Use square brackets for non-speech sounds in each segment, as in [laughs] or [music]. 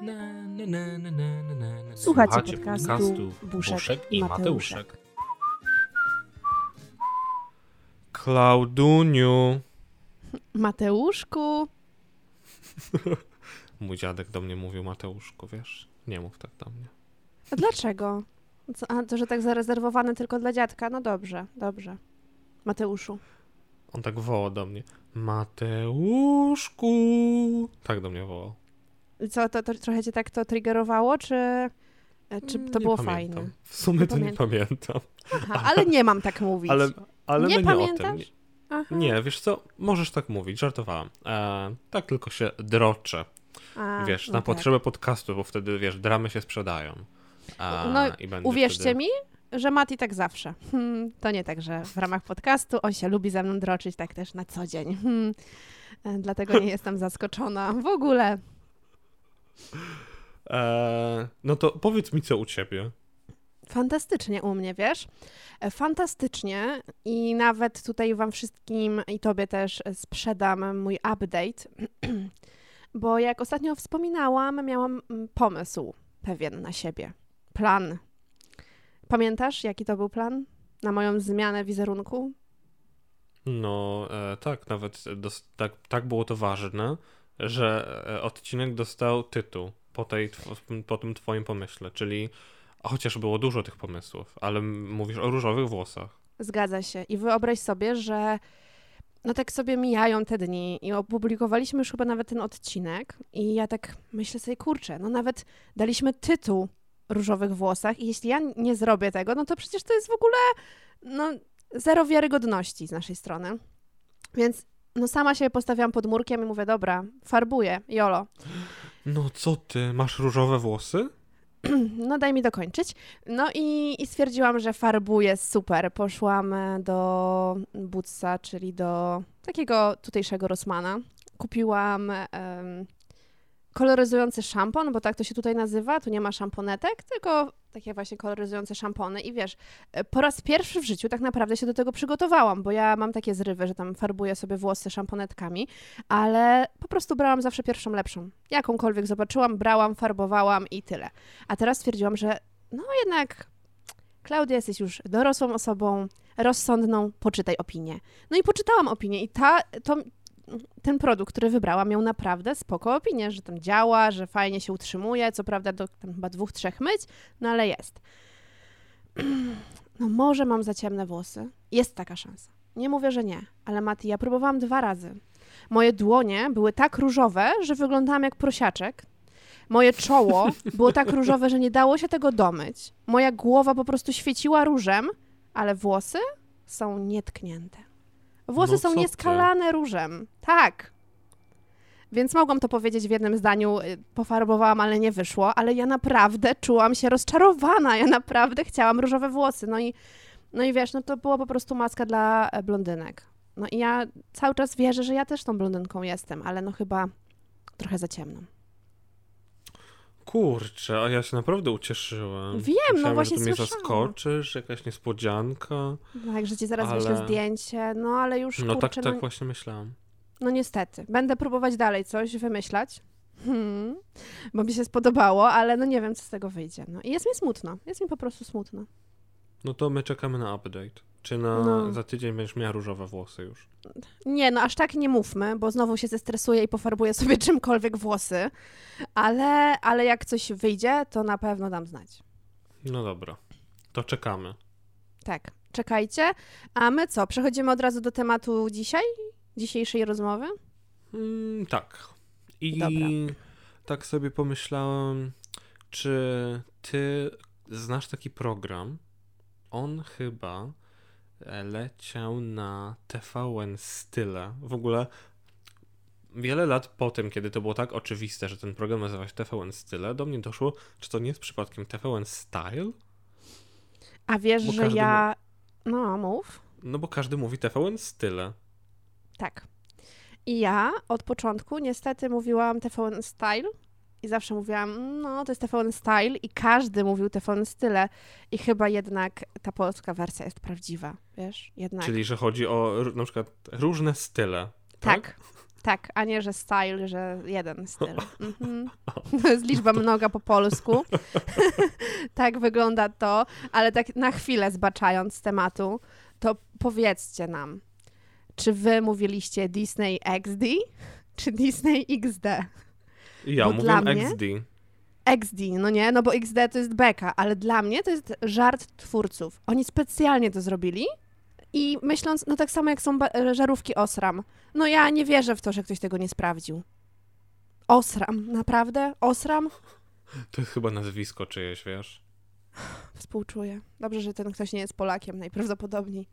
Na, na, na, na, na, na, na, na. Słuchacie podcastu Buszek, Buszek i i Mateuszek. Klauduniu. Mateuszku, [laughs] Mój dziadek do mnie mówił Mateuszku, wiesz? Nie mów tak do mnie. a dlaczego? Co, a to, że tak zarezerwowane tylko dla dziadka? No dobrze, dobrze. Mateuszu. On tak wołał do mnie. Mateuszku. Tak do mnie wołał. I co, to, to trochę cię tak to triggerowało, czy, e, czy Mm, to nie było pamiętam. fajne? W sumie Nie to nie pamiętam. Aha, ale nie mam tak mówić. Ale, ale Nie my nie o tym. pamiętasz? Nie, Aha. nie, wiesz co? Możesz tak mówić, żartowałam. E, tak tylko się droczę. A, wiesz, no na tak. potrzeby podcastu, bo wtedy, wiesz, dramy się sprzedają. A, No, Uwierzcie wtedy... mi, że Mati tak zawsze. Hmm, to nie tak, że w ramach podcastu on się lubi ze mną droczyć, tak też na co dzień. Hmm, e, dlatego nie jestem zaskoczona w ogóle. E, no to powiedz mi, co u ciebie. Fantastycznie u mnie, wiesz? E, Fantastycznie i nawet tutaj wam wszystkim i tobie też sprzedam mój update, [clears throat] bo jak ostatnio wspominałam, miałam mm, pomysł pewien na siebie. Plan. Pamiętasz, jaki to był plan? Na moją zmianę wizerunku? No, e, tak, nawet dos- tak, tak było to ważne, że e, odcinek dostał tytuł po, tej, po tym twoim pomyśle, czyli chociaż było dużo tych pomysłów, ale mówisz o różowych włosach. Zgadza się. I wyobraź sobie, że no tak sobie mijają te dni i opublikowaliśmy już chyba nawet ten odcinek i ja tak myślę sobie, kurczę, no nawet daliśmy tytuł różowych włosach i jeśli ja nie zrobię tego, no to przecież to jest w ogóle no zero wiarygodności z naszej strony. Więc no sama się postawiłam pod murkiem i mówię, dobra, farbuję, jolo. No co ty, masz różowe włosy? [clears throat] No daj mi dokończyć. No i, i stwierdziłam, że farbuję super. Poszłam e, do Bootsa, czyli do takiego tutejszego Rossmana. Kupiłam em, koloryzujący szampon, bo tak to się tutaj nazywa. Tu nie ma szamponetek, tylko takie właśnie koloryzujące szampony. I wiesz, e, po raz pierwszy w życiu tak naprawdę się do tego przygotowałam, bo ja mam takie zrywy, że tam farbuję sobie włosy szamponetkami, ale po prostu brałam zawsze pierwszą lepszą. Jakąkolwiek zobaczyłam, brałam, farbowałam i tyle. A teraz stwierdziłam, że no jednak Klaudia, jesteś już dorosłą osobą, rozsądną, poczytaj opinię. No i poczytałam opinię i ta, to, ten produkt, który wybrałam, miał naprawdę spoko opinię, że tam działa, że fajnie się utrzymuje, co prawda do tam chyba dwóch, trzech myć, no ale jest. [clears throat] No może mam za ciemne włosy. Jest taka szansa. Nie mówię, że nie, ale Mati, ja próbowałam dwa razy. Moje dłonie były tak różowe, że wyglądałam jak prosiaczek. Moje czoło [laughs] było tak różowe, że nie dało się tego domyć. Moja głowa po prostu świeciła różem, ale włosy są nietknięte. Włosy No są co ty? nieskalane różem. Tak. Więc mogłam to powiedzieć w jednym zdaniu, y, pofarbowałam, ale nie wyszło, ale ja naprawdę czułam się rozczarowana. Ja naprawdę chciałam różowe włosy. No i, no i wiesz, no to była po prostu maska dla e, blondynek. No i ja cały czas wierzę, że ja też tą blondynką jestem, ale no chyba trochę za ciemną. Kurczę, a ja się naprawdę ucieszyłem. Wiem, no właśnie że ty mnie zaskoczysz, jakaś niespodzianka. Tak, że ci zaraz Ale- wyślę zdjęcie, no ale już No tak, kurczę, tak no, właśnie myślałem. no niestety. Będę próbować dalej coś wymyślać, hmm, bo mi się spodobało, ale no nie wiem, co z tego wyjdzie. No i jest mi smutno, jest mi po prostu smutno. No to my czekamy na update. Czy na No. za tydzień będziesz miała różowe włosy już? Nie, no aż tak nie mówmy, bo znowu się zestresuję i pofarbuję [laughs] sobie czymkolwiek włosy, ale, ale jak coś wyjdzie, to na pewno dam znać. No dobra, to czekamy. Tak, czekajcie. A my co, przechodzimy od razu do tematu dzisiaj? Dzisiejszej rozmowy? Mm, tak. I Dobra. tak sobie pomyślałem, czy ty znasz taki program? On chyba e, leciał na TVN Style. W ogóle wiele lat po tym, kiedy to było tak oczywiste, że ten program nazywa się TVN Style, do mnie doszło, czy to nie jest przypadkiem TVN Style? A wiesz, Bo że ja... No, mów. No bo każdy mówi TVN Style. Tak. I ja od początku niestety mówiłam TVN Style i zawsze mówiłam, no to jest TVN Style i każdy mówił TVN Style i chyba jednak ta polska wersja jest prawdziwa, wiesz? Jednak. Czyli, że chodzi o na przykład różne style. tak. Tak, a nie, że style, że jeden styl. [laughs] Mhm. To jest liczba mnoga po polsku. [laughs] tak wygląda to, ale tak na chwilę zbaczając z tematu, to powiedzcie nam, czy wy mówiliście Disney XD, czy Disney XD? Ja Bo mówię mnie- XD. XD, no nie, no bo XD to jest beka, ale dla mnie to jest żart twórców. Oni specjalnie to zrobili i myśląc, no tak samo jak są żarówki Osram. No ja nie wierzę w to, że ktoś tego nie sprawdził. Osram, naprawdę? Osram? To jest chyba nazwisko czyjeś, wiesz? Współczuję. Dobrze, że ten ktoś nie jest Polakiem, najprawdopodobniej.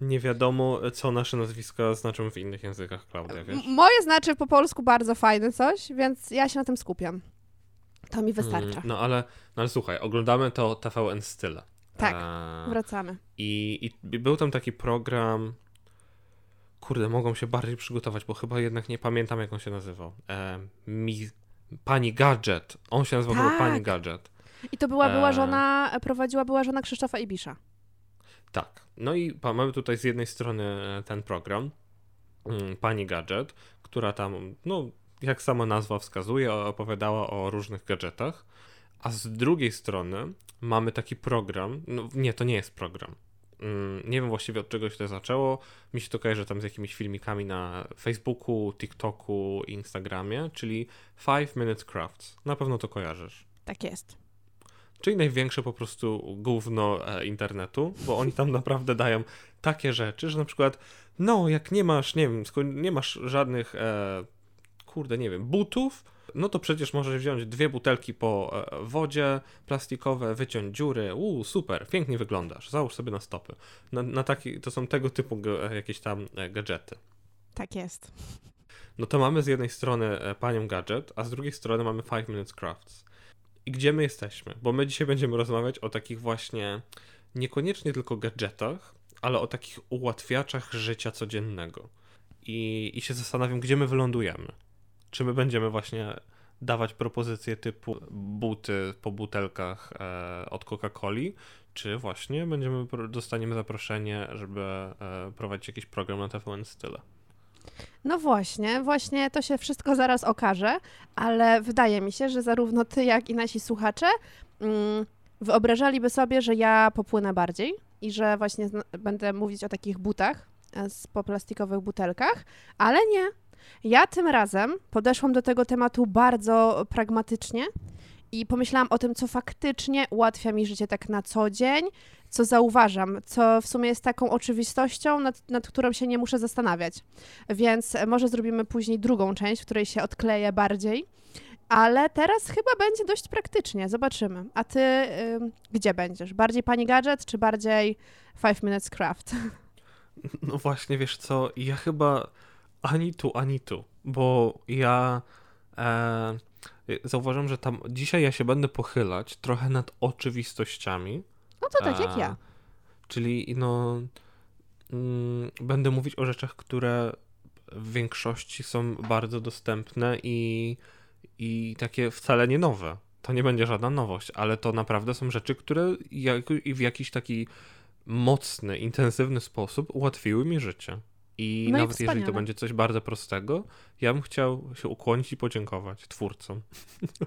Nie wiadomo, co nasze nazwiska znaczą w innych językach, Klaudia, wiesz? Moje znaczy po polsku bardzo fajne coś, więc ja się na tym skupiam. To mi wystarcza. Mm, No ale, no ale słuchaj, oglądamy to TVN Style. Tak, Eee, Wracamy. i, I był tam taki program. Kurde, mogą się bardziej przygotować, bo chyba jednak nie pamiętam, jak on się nazywał. E, mi, Pani Gadget. On się nazywał Tak. Pani Gadget. I to była, była Eee. żona, prowadziła była żona Krzysztofa Ibisza. Tak. No i mamy tutaj z jednej strony e, ten program, mm, Pani Gadget, która tam, no, jak sama nazwa wskazuje, opowiadała o różnych gadżetach. A z drugiej strony mamy taki program, no nie, to nie jest program. Mm, Nie wiem właściwie od czego się to zaczęło. Mi się to kojarzy tam z jakimiś filmikami na Facebooku, TikToku, Instagramie, czyli 5 Minute Crafts. Na pewno to kojarzysz. Tak jest. Czyli największe po prostu gówno e, internetu, bo oni tam naprawdę dają takie rzeczy, że na przykład, no, jak nie masz, nie wiem, nie masz żadnych, e, kurde, nie wiem, butów, no to przecież możesz wziąć dwie butelki po e, wodzie plastikowe, wyciąć dziury, uuu, super, pięknie wyglądasz, załóż sobie na stopy. Na, na taki, to są tego typu ge- jakieś tam e, gadżety. Tak jest. No to mamy z jednej strony e, panią gadżet, a z drugiej strony mamy 5 Minutes Crafts. I gdzie my jesteśmy? Bo my dzisiaj będziemy rozmawiać o takich właśnie niekoniecznie tylko gadżetach, ale o takich ułatwiaczach życia codziennego. I, I się zastanawiam, gdzie my wylądujemy. Czy my będziemy właśnie dawać propozycje typu buty po butelkach e, od Coca-Coli, czy właśnie będziemy dostaniemy zaproszenie, żeby e, prowadzić jakiś program na TVN Style. No właśnie, właśnie to się wszystko zaraz okaże, ale wydaje mi się, że zarówno ty, jak i nasi słuchacze mm, wyobrażaliby sobie, że ja popłynę bardziej i że właśnie będę mówić o takich butach e, z po plastikowych butelkach, ale nie. Ja tym razem podeszłam do tego tematu bardzo pragmatycznie i pomyślałam o tym, co faktycznie ułatwia mi życie tak na co dzień, co zauważam, co w sumie jest taką oczywistością, nad, nad którą się nie muszę zastanawiać. Więc może zrobimy później drugą część, w której się odkleję bardziej. Ale teraz chyba będzie dość praktycznie. Zobaczymy. A ty ym, gdzie będziesz? Bardziej pani gadżet, czy bardziej Five Minutes Craft? [laughs] No właśnie, wiesz co, ja chyba ani tu, ani tu, bo ja e, zauważam, że tam dzisiaj ja się będę pochylać trochę nad oczywistościami. No to tak jak ja. Czyli no, mm, będę mówić o rzeczach, które w większości są bardzo dostępne i, i takie wcale nie nowe. To nie będzie żadna nowość, ale to naprawdę są rzeczy, które jak, i w jakiś taki mocny, intensywny sposób ułatwiły mi życie. I No i nawet jeżeli to będzie coś bardzo prostego, ja bym chciał się ukłonić i podziękować twórcom. [laughs]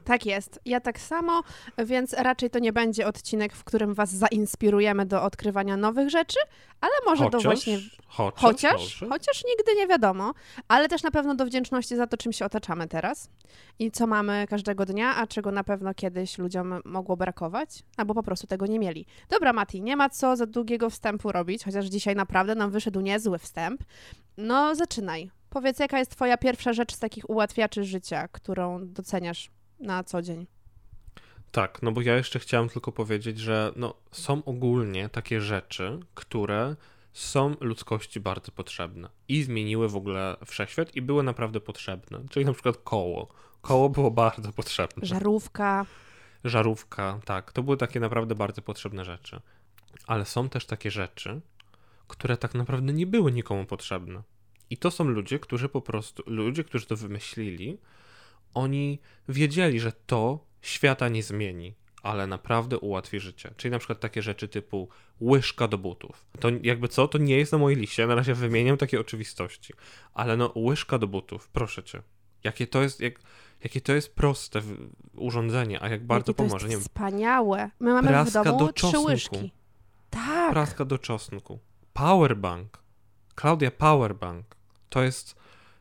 Tak jest. Ja tak samo, więc raczej to nie będzie odcinek, w którym was zainspirujemy do odkrywania nowych rzeczy, ale może do właśnie chociaż, Chociaż, chociaż nigdy nie wiadomo, ale też na pewno do wdzięczności za to, czym się otaczamy teraz i co mamy każdego dnia, a czego na pewno kiedyś ludziom mogło brakować, albo po prostu tego nie mieli. Dobra, Mati, nie ma co za długiego wstępu robić, chociaż dzisiaj naprawdę nam wyszedł niezły wstęp. No, zaczynaj. Powiedz, jaka jest twoja pierwsza rzecz z takich ułatwiaczy życia, którą doceniasz na co dzień? Tak, no bo ja jeszcze chciałem tylko powiedzieć, że no, są ogólnie takie rzeczy, które są ludzkości bardzo potrzebne i zmieniły w ogóle wszechświat i były naprawdę potrzebne. Czyli na przykład koło. Koło było bardzo potrzebne. Żarówka, Żarówka, tak. To były takie naprawdę bardzo potrzebne rzeczy. Ale są też takie rzeczy, które tak naprawdę nie były nikomu potrzebne. I to są ludzie, którzy po prostu, ludzie, którzy to wymyślili, oni wiedzieli, że to świata nie zmieni, ale naprawdę ułatwi życie. Czyli na przykład takie rzeczy typu łyżka do butów. To jakby co, to nie jest na mojej liście, na razie wymieniam takie oczywistości. Ale no, łyżka do butów, proszę cię. Jakie to jest, jak, jakie to jest proste urządzenie, a jak bardzo Jakie to pomoże. Jest Nie wspaniałe. My mamy Praska w domu do trzy czosnku. łyżki. Tak. praska do czosnku. Powerbank. Klaudia Powerbank. To jest,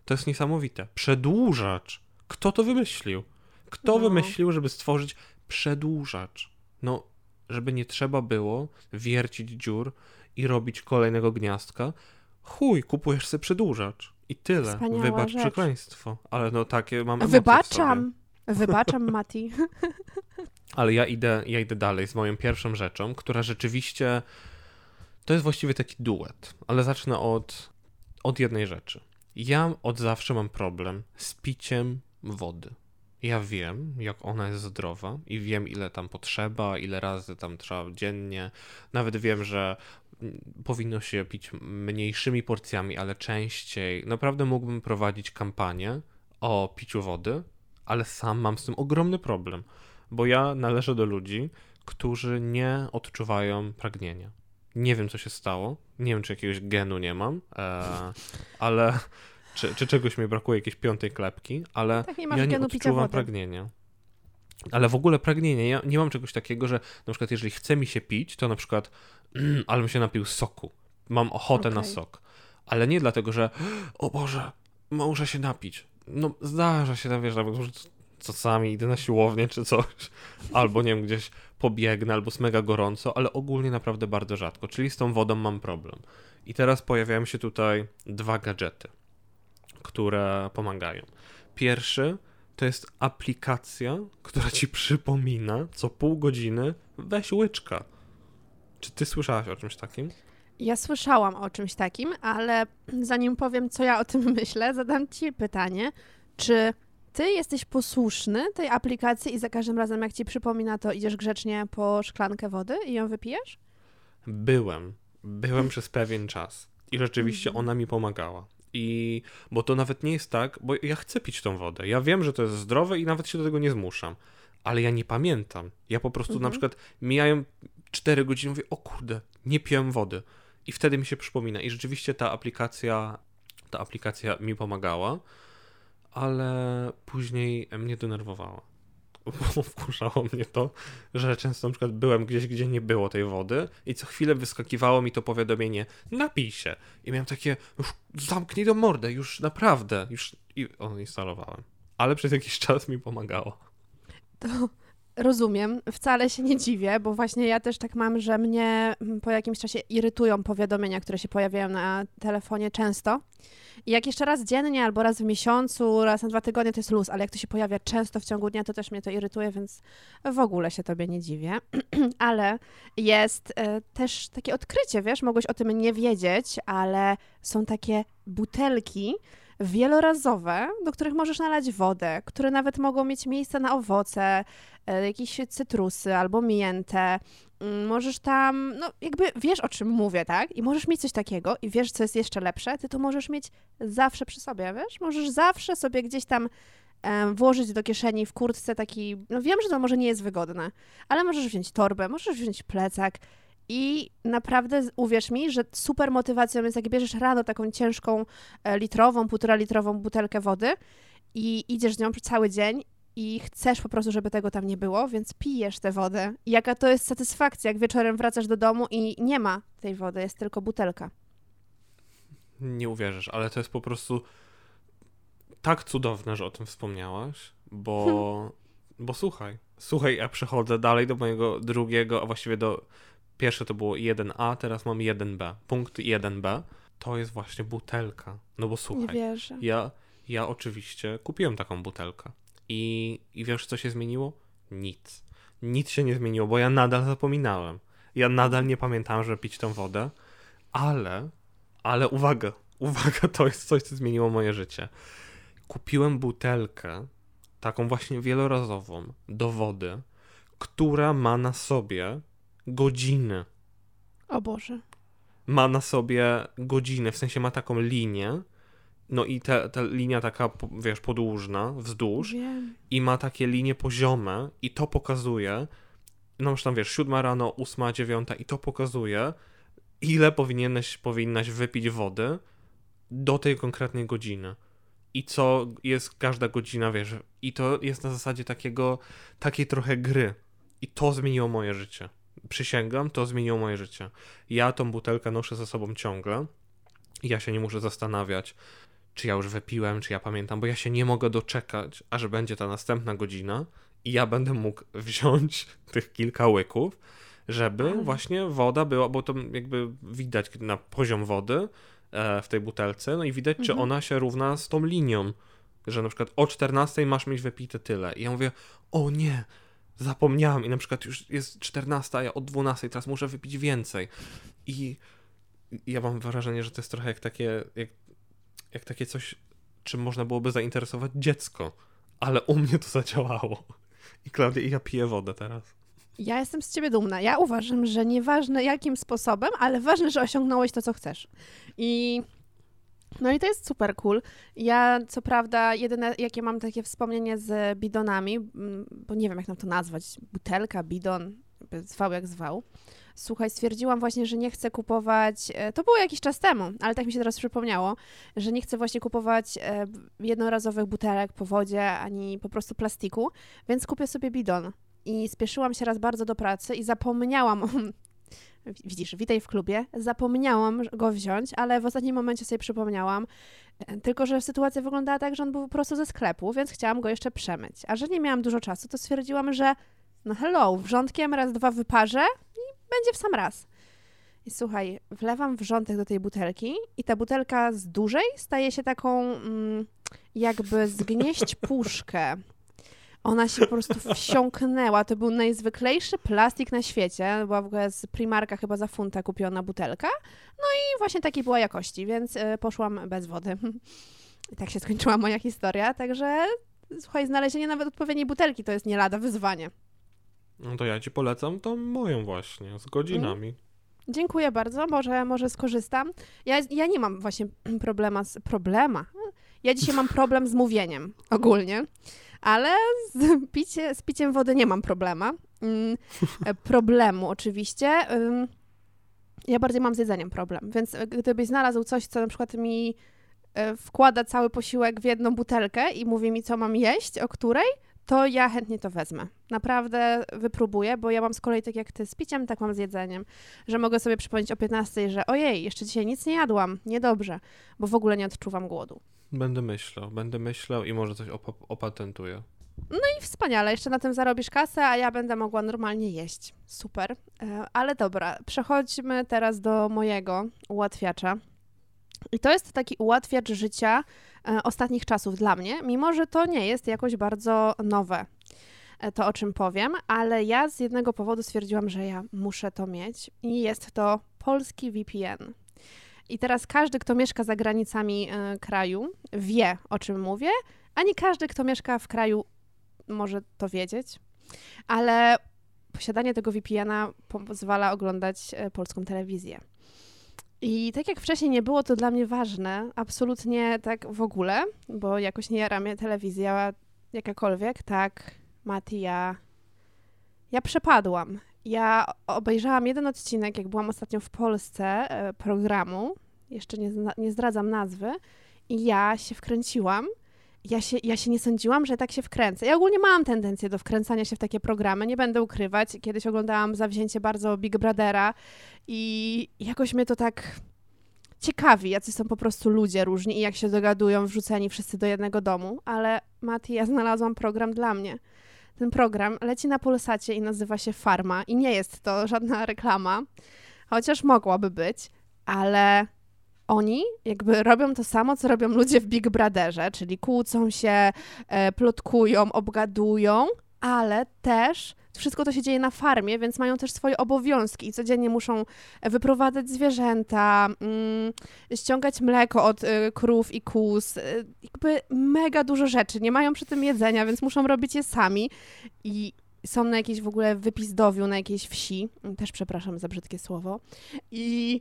to jest niesamowite. Przedłużacz. Kto to wymyślił? Kto No. wymyślił, żeby stworzyć przedłużacz? No, żeby nie trzeba było wiercić dziur i robić kolejnego gniazdka. Chuj, kupujesz sobie przedłużacz. I tyle. Wspaniała Wybacz rzecz. przekleństwo. Ale no takie mam. Wybaczam. Wybaczam, [laughs] Mati. Ale ja idę, ja idę dalej z moją pierwszą rzeczą, która rzeczywiście to jest właściwie taki duet, ale zacznę od, od jednej rzeczy. Ja od zawsze mam problem z piciem wody. Ja wiem, jak ona jest zdrowa i wiem, ile tam potrzeba, ile razy tam trzeba dziennie. Nawet wiem, że mm, powinno się pić mniejszymi porcjami, ale częściej. Naprawdę mógłbym prowadzić kampanię o piciu wody, ale sam mam z tym ogromny problem, bo ja należę do ludzi, którzy nie odczuwają pragnienia. Nie wiem, co się stało. Nie wiem, czy jakiegoś genu nie mam, e, ale czy, czy czegoś mi brakuje, jakiejś piątej klepki, ale Tak nie ja nie odczuwam pragnienia. Ale w ogóle pragnienie, ja nie mam czegoś takiego, że na przykład jeżeli chce mi się pić, to na przykład mm, ale bym się napił soku. Mam ochotę na Okej. sok. Ale nie dlatego, że o Boże, muszę się napić. No zdarza się tam, wiesz, nawet czasami idę na siłownię czy coś, albo nie wiem, gdzieś pobiegnę, albo jest mega gorąco, ale ogólnie naprawdę bardzo rzadko. Czyli z tą wodą mam problem. I teraz pojawiają się tutaj dwa gadżety, które pomagają. Pierwszy to jest aplikacja, która ci przypomina co pół godziny weź łyczka. Czy ty słyszałaś o czymś takim? Ja słyszałam o czymś takim, ale zanim powiem, co ja o tym [laughs] myślę, zadam ci pytanie, czy ty jesteś posłuszny tej aplikacji i za każdym razem, jak ci przypomina, to idziesz grzecznie po szklankę wody i ją wypijesz? Byłem. Byłem [laughs] przez pewien czas. I rzeczywiście Mhm. ona mi pomagała. I bo to nawet nie jest tak, bo ja chcę pić tą wodę. Ja wiem, że to jest zdrowe i nawet się do tego nie zmuszam. Ale ja nie pamiętam. Ja po prostu na Mhm. przykład mijają 4 godziny, mówię, o kurde, nie piłem wody. I wtedy mi się przypomina. I rzeczywiście ta aplikacja, ta aplikacja mi pomagała, ale później mnie denerwowała. Bo [laughs] wkurzało mnie to, że często na przykład byłem gdzieś, gdzie nie było tej wody i co chwilę wyskakiwało mi to powiadomienie napij się. I miałem takie, już zamknij do mordę, już naprawdę, już i odinstalowałem. Ale przez jakiś czas mi pomagało. To rozumiem, wcale się nie dziwię, bo właśnie ja też tak mam, że mnie mm, po jakimś czasie irytują powiadomienia, które się pojawiają na telefonie często. I jak jeszcze raz dziennie, albo raz w miesiącu, raz na dwa tygodnie, to jest luz, ale jak to się pojawia często w ciągu dnia, to też mnie to irytuje, więc w ogóle się tobie nie dziwię. [clears throat] ale jest e, też takie odkrycie, wiesz, mogłeś o tym nie wiedzieć, ale są takie butelki, wielorazowe, do których możesz nalać wodę, które nawet mogą mieć miejsce na owoce, e, jakieś cytrusy albo miętę. Mm, Możesz tam, no jakby wiesz o czym mówię, tak? I możesz mieć coś takiego i wiesz, co jest jeszcze lepsze, ty to możesz mieć zawsze przy sobie, wiesz? Możesz zawsze sobie gdzieś tam em, włożyć do kieszeni w kurtce taki, no wiem, że to może nie jest wygodne, ale możesz wziąć torbę, możesz wziąć plecak i naprawdę uwierz mi, że super motywacją jest, jak bierzesz rano taką ciężką e, litrową, półtora litrową butelkę wody i idziesz z nią przez cały dzień i chcesz po prostu, żeby tego tam nie było, więc pijesz tę wodę. I jaka to jest satysfakcja, jak wieczorem wracasz do domu i nie ma tej wody, jest tylko butelka. Nie uwierzysz, ale to jest po prostu tak cudowne, że o tym wspomniałaś, bo, bo słuchaj, słuchaj, ja przechodzę dalej do mojego drugiego, a właściwie do pierwsze to było 1A, teraz mam 1B. Punkt 1B to jest właśnie butelka. No bo Nie słuchaj, wierzę. ja, ja oczywiście kupiłem taką butelkę i, i wiesz co się zmieniło? Nic. Nic się nie zmieniło, bo ja nadal zapominałem. Ja nadal nie pamiętałem, żeby pić tą wodę, ale, ale uwaga, [laughs] uwaga, to jest coś, co zmieniło moje życie. Kupiłem butelkę, taką właśnie wielorazową, do wody, która ma na sobie godziny. O Boże. Ma na sobie godziny, w sensie ma taką linię, no i ta, ta linia taka, wiesz, podłużna, wzdłuż, Wiem. i ma takie linie poziome i to pokazuje, no już tam wiesz, siódma rano, ósma, dziewiąta i to pokazuje, ile powinieneś, powinnaś wypić wody do tej konkretnej godziny. I co jest każda godzina, wiesz, i to jest na zasadzie takiego, takiej trochę gry. I to zmieniło moje życie. Przysięgam, to zmieniło moje życie. Ja tą butelkę noszę ze sobą ciągle. Ja się nie muszę zastanawiać, czy ja już wypiłem, czy ja pamiętam, bo ja się nie mogę doczekać, aż będzie ta następna godzina i ja będę mógł [laughs] wziąć tych kilka łyków, żeby właśnie woda była, bo to jakby widać na poziom wody e, w tej butelce, no i widać, mhm. czy ona się równa z tą linią, że na przykład o 14 masz mieć wypite tyle. I ja mówię, o nie, zapomniałem i na przykład już jest 14, a ja o 12 teraz muszę wypić więcej. I ja mam wrażenie, że to jest trochę jak takie, jak, jak takie coś, czym można byłoby zainteresować dziecko. Ale u mnie to zadziałało. I Klaudia, ja piję wodę teraz. Ja jestem z ciebie dumna. Ja uważam, że nieważne jakim sposobem, ale ważne, że osiągnąłeś to, co chcesz. I no i to jest super cool. Ja, co prawda, jedyne, jakie mam takie wspomnienie z bidonami, mm, bo nie wiem, jak nam to nazwać, butelka, bidon, zwał jak zwał. Słuchaj, stwierdziłam właśnie, że nie chcę kupować, e, to było jakiś czas temu, ale tak mi się teraz przypomniało, że nie chcę właśnie kupować e, jednorazowych butelek po wodzie, ani po prostu plastiku, więc kupię sobie bidon. I spieszyłam się raz bardzo do pracy i zapomniałam widzisz, witaj w klubie, zapomniałam go wziąć, ale w ostatnim momencie sobie przypomniałam, e, tylko że sytuacja wyglądała tak, że on był prosto ze sklepu, więc chciałam go jeszcze przemyć. A że nie miałam dużo czasu, to stwierdziłam, że no hello, wrzątkiem raz, dwa wyparzę i będzie w sam raz. I słuchaj, wlewam wrzątek do tej butelki i ta butelka z dużej staje się taką mm, jakby zgnieść [laughs] puszkę. Ona się po prostu wsiąknęła. To był najzwyklejszy plastik na świecie. Była w ogóle z Primarka chyba za funta kupiona butelka. No i właśnie takiej była jakości, więc y, poszłam bez wody. [laughs] I tak się skończyła moja historia. Także słuchaj, znalezienie nawet odpowiedniej butelki to jest nie lada wyzwanie. No to ja ci polecam tą moją właśnie, z godzinami. Mm. Dziękuję bardzo, może, może skorzystam. Ja, ja nie mam właśnie [clears throat] problema z... Problema? Ja dzisiaj mam problem z mówieniem ogólnie ale z, [laughs] picie, z piciem wody nie mam problema. Mm, e, [laughs] problemu oczywiście. Ja bardziej mam z jedzeniem problem, więc gdybyś znalazł coś, co na przykład mi e, wkłada cały posiłek w jedną butelkę i mówi mi, co mam jeść, o której, to ja chętnie to wezmę. Naprawdę wypróbuję, bo ja mam z kolei tak jak ty z piciem, tak mam z jedzeniem, że mogę sobie przypomnieć o 15, że ojej, jeszcze dzisiaj nic nie jadłam, niedobrze, bo w ogóle nie odczuwam głodu. Będę myślał, będę myślał i może coś op opatentuję. No i wspaniale, jeszcze na tym zarobisz kasę, a ja będę mogła normalnie jeść. Super. E, ale dobra, przechodźmy teraz do mojego ułatwiacza. I to jest taki ułatwiacz życia e, ostatnich czasów dla mnie, mimo że to nie jest jakoś bardzo nowe, e, to o czym powiem, ale ja z jednego powodu stwierdziłam, że ja muszę to mieć i jest to polski VPN. I teraz każdy, kto mieszka za granicami y, kraju, wie, o czym mówię, a nie każdy, kto mieszka w kraju, może to wiedzieć. Ale posiadanie tego VPN-a pozwala oglądać y, polską telewizję. I tak jak wcześniej nie było to dla mnie ważne, absolutnie tak w ogóle, bo jakoś nie jara mnie telewizja jakakolwiek, tak, Mati, ja przepadłam. Ja obejrzałam jeden odcinek, jak byłam ostatnio w Polsce, e, programu, jeszcze nie, nie zdradzam nazwy, i ja się wkręciłam. Ja się, ja się nie sądziłam, że tak się wkręcę. Ja ogólnie mam tendencję do wkręcania się w takie programy, nie będę ukrywać. Kiedyś oglądałam zawzięcie bardzo Big Brothera i jakoś mnie to tak ciekawi, jacy są po prostu ludzie różni i jak się dogadują, wrzuceni wszyscy do jednego domu. Ale Mati, ja znalazłam program dla mnie. Ten program leci na Polsacie i nazywa się Farma i nie jest to żadna reklama, chociaż mogłaby być, ale oni jakby robią to samo, co robią ludzie w Big Brotherze, czyli kłócą się, e, plotkują, obgadują, ale też wszystko to się dzieje na farmie, więc mają też swoje obowiązki i codziennie muszą wyprowadzać zwierzęta, mm, ściągać mleko od y, krów i kóz, y, jakby mega dużo rzeczy. Nie mają przy tym jedzenia, więc muszą robić je sami i są na jakiejś w ogóle wypizdowiu, na jakiejś wsi, też przepraszam za brzydkie słowo, i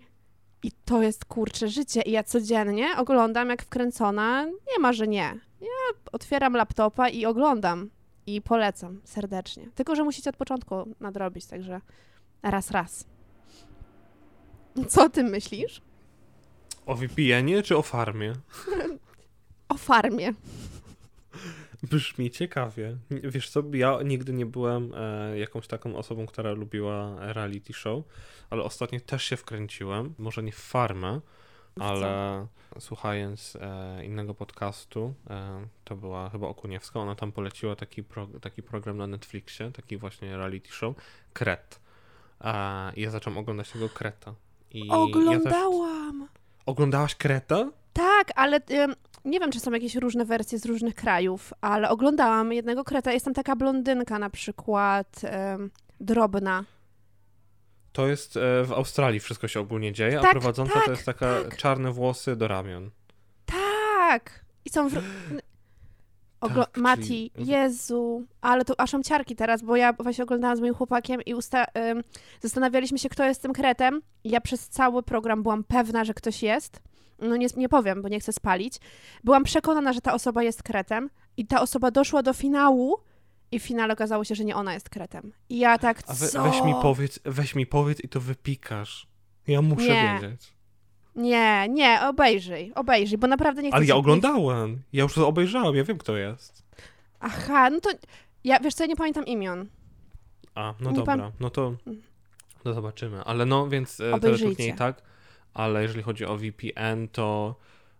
i to jest kurcze życie. I ja codziennie oglądam jak wkręcona. Nie ma, że nie. Ja otwieram laptopa i oglądam. I polecam serdecznie. Tylko, że musicie od początku nadrobić, także raz, raz. Co o tym myślisz? O VPN-ie czy o farmie? [laughs] O farmie. Brzmi ciekawie. Wiesz co, ja nigdy nie byłem e, jakąś taką osobą, która lubiła reality show, ale ostatnio też się wkręciłem, może nie w farmę, ale słuchając e, innego podcastu, e, to była chyba Okuniewska, ona tam poleciła taki, pro, taki program na Netflixie, taki właśnie reality show, Kret. E, I ja zacząłem oglądać tego Kreta. I Oglądałam. Ja też... Oglądałaś Kreta? Tak, ale nie wiem, czy są jakieś różne wersje z różnych krajów, ale oglądałam jednego Kreta. Jest tam taka blondynka na przykład, drobna. To jest e, w Australii wszystko się ogólnie dzieje, a Tak, prowadząca tak, to jest taka tak. czarne włosy do ramion. Tak! I są w... Oglo- Tak, czyli- Mati, Jezu, ale tu aż mam ciarki teraz, bo ja właśnie oglądałam z moim chłopakiem i usta- ym, zastanawialiśmy się, kto jest tym kretem. Ja przez cały program byłam pewna, że ktoś jest. No nie, nie powiem, bo nie chcę spalić. Byłam przekonana, że ta osoba jest kretem i ta osoba doszła do finału i w finale okazało się, że nie ona jest kretem. I ja tak, A we, co? weź mi powiedz, weź mi powiedz i to wypikasz. Ja muszę Nie. wiedzieć. Nie, nie, obejrzyj, obejrzyj, bo naprawdę nie chcę Ale ja nie- oglądałem. Ja już to obejrzałem, ja wiem kto jest. Aha, no to ja, wiesz co, ja nie pamiętam imion. A, no Nie dobra, no to no zobaczymy. Ale no, więc e, Obejrzyjcie. teleturniej tak, ale jeżeli chodzi o VPN, to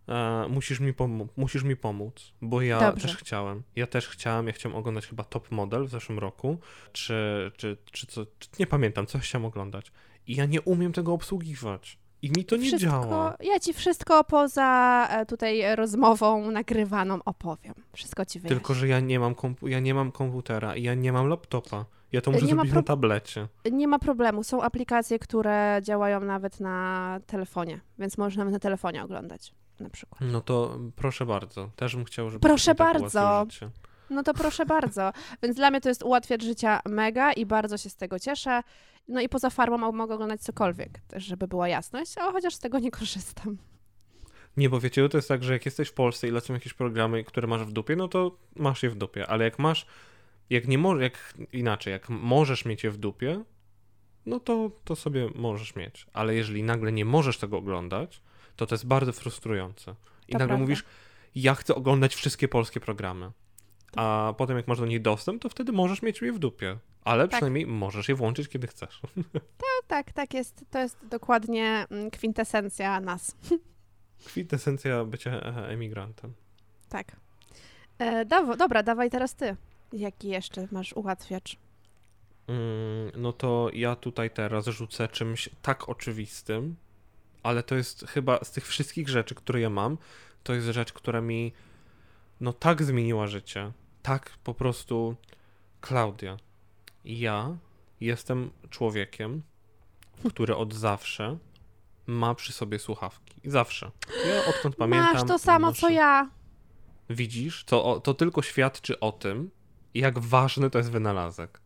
e, musisz, mi pomo- musisz mi pomóc, bo ja Dobrze. też chciałem. Ja też chciałem, ja chciałem oglądać chyba Top Model w zeszłym roku, czy, czy, czy co, czy, nie pamiętam, coś chciałem oglądać. I ja nie umiem tego obsługiwać. I mi to nie wszystko, działa. Ja ci wszystko poza e, tutaj rozmową nagrywaną opowiem. Wszystko ci wyjaśnię. Tylko, że ja nie mam, kompu- ja nie mam komputera i ja nie mam laptopa. Ja to muszę Nie zrobić pro- na tablecie. Nie ma problemu. Są aplikacje, które działają nawet na telefonie, więc możesz nawet na telefonie oglądać na przykład. No to proszę bardzo. Też bym chciał, żeby Proszę bardzo. No to proszę bardzo. [laughs] Więc dla mnie to jest ułatwiacz życia mega i bardzo się z tego cieszę. No i poza farmą mo- mogę oglądać cokolwiek, też żeby była jasność, a chociaż z tego nie korzystam. Nie, bo wiecie, to jest tak, że jak jesteś w Polsce i lecą jakieś programy, które masz w dupie, no to masz je w dupie. Ale jak masz, jak nie możesz, jak inaczej, jak możesz mieć je w dupie, no to, to sobie możesz mieć. Ale jeżeli nagle nie możesz tego oglądać, to to jest bardzo frustrujące. I To nagle prawda. mówisz, ja chcę oglądać wszystkie polskie programy. A potem jak masz do nich dostęp, to wtedy możesz mieć je w dupie. Ale Tak. przynajmniej możesz je włączyć, kiedy chcesz. [laughs] No tak, tak jest. To jest dokładnie mm, kwintesencja nas. [laughs] Kwintesencja bycia e, emigrantem. Tak. E, dobra, dawaj teraz ty. Jaki jeszcze masz ułatwiacz? Mm, no to ja tutaj teraz rzucę czymś tak oczywistym, ale to jest chyba z tych wszystkich rzeczy, które ja mam, to jest rzecz, która mi no tak zmieniła życie. Tak po prostu Klaudia. Ja jestem człowiekiem, który od zawsze ma przy sobie słuchawki. Zawsze. Ja odkąd pamiętam. Masz to samo, co noszę- ja. Widzisz, to, to tylko świadczy o tym, jak ważny to jest wynalazek.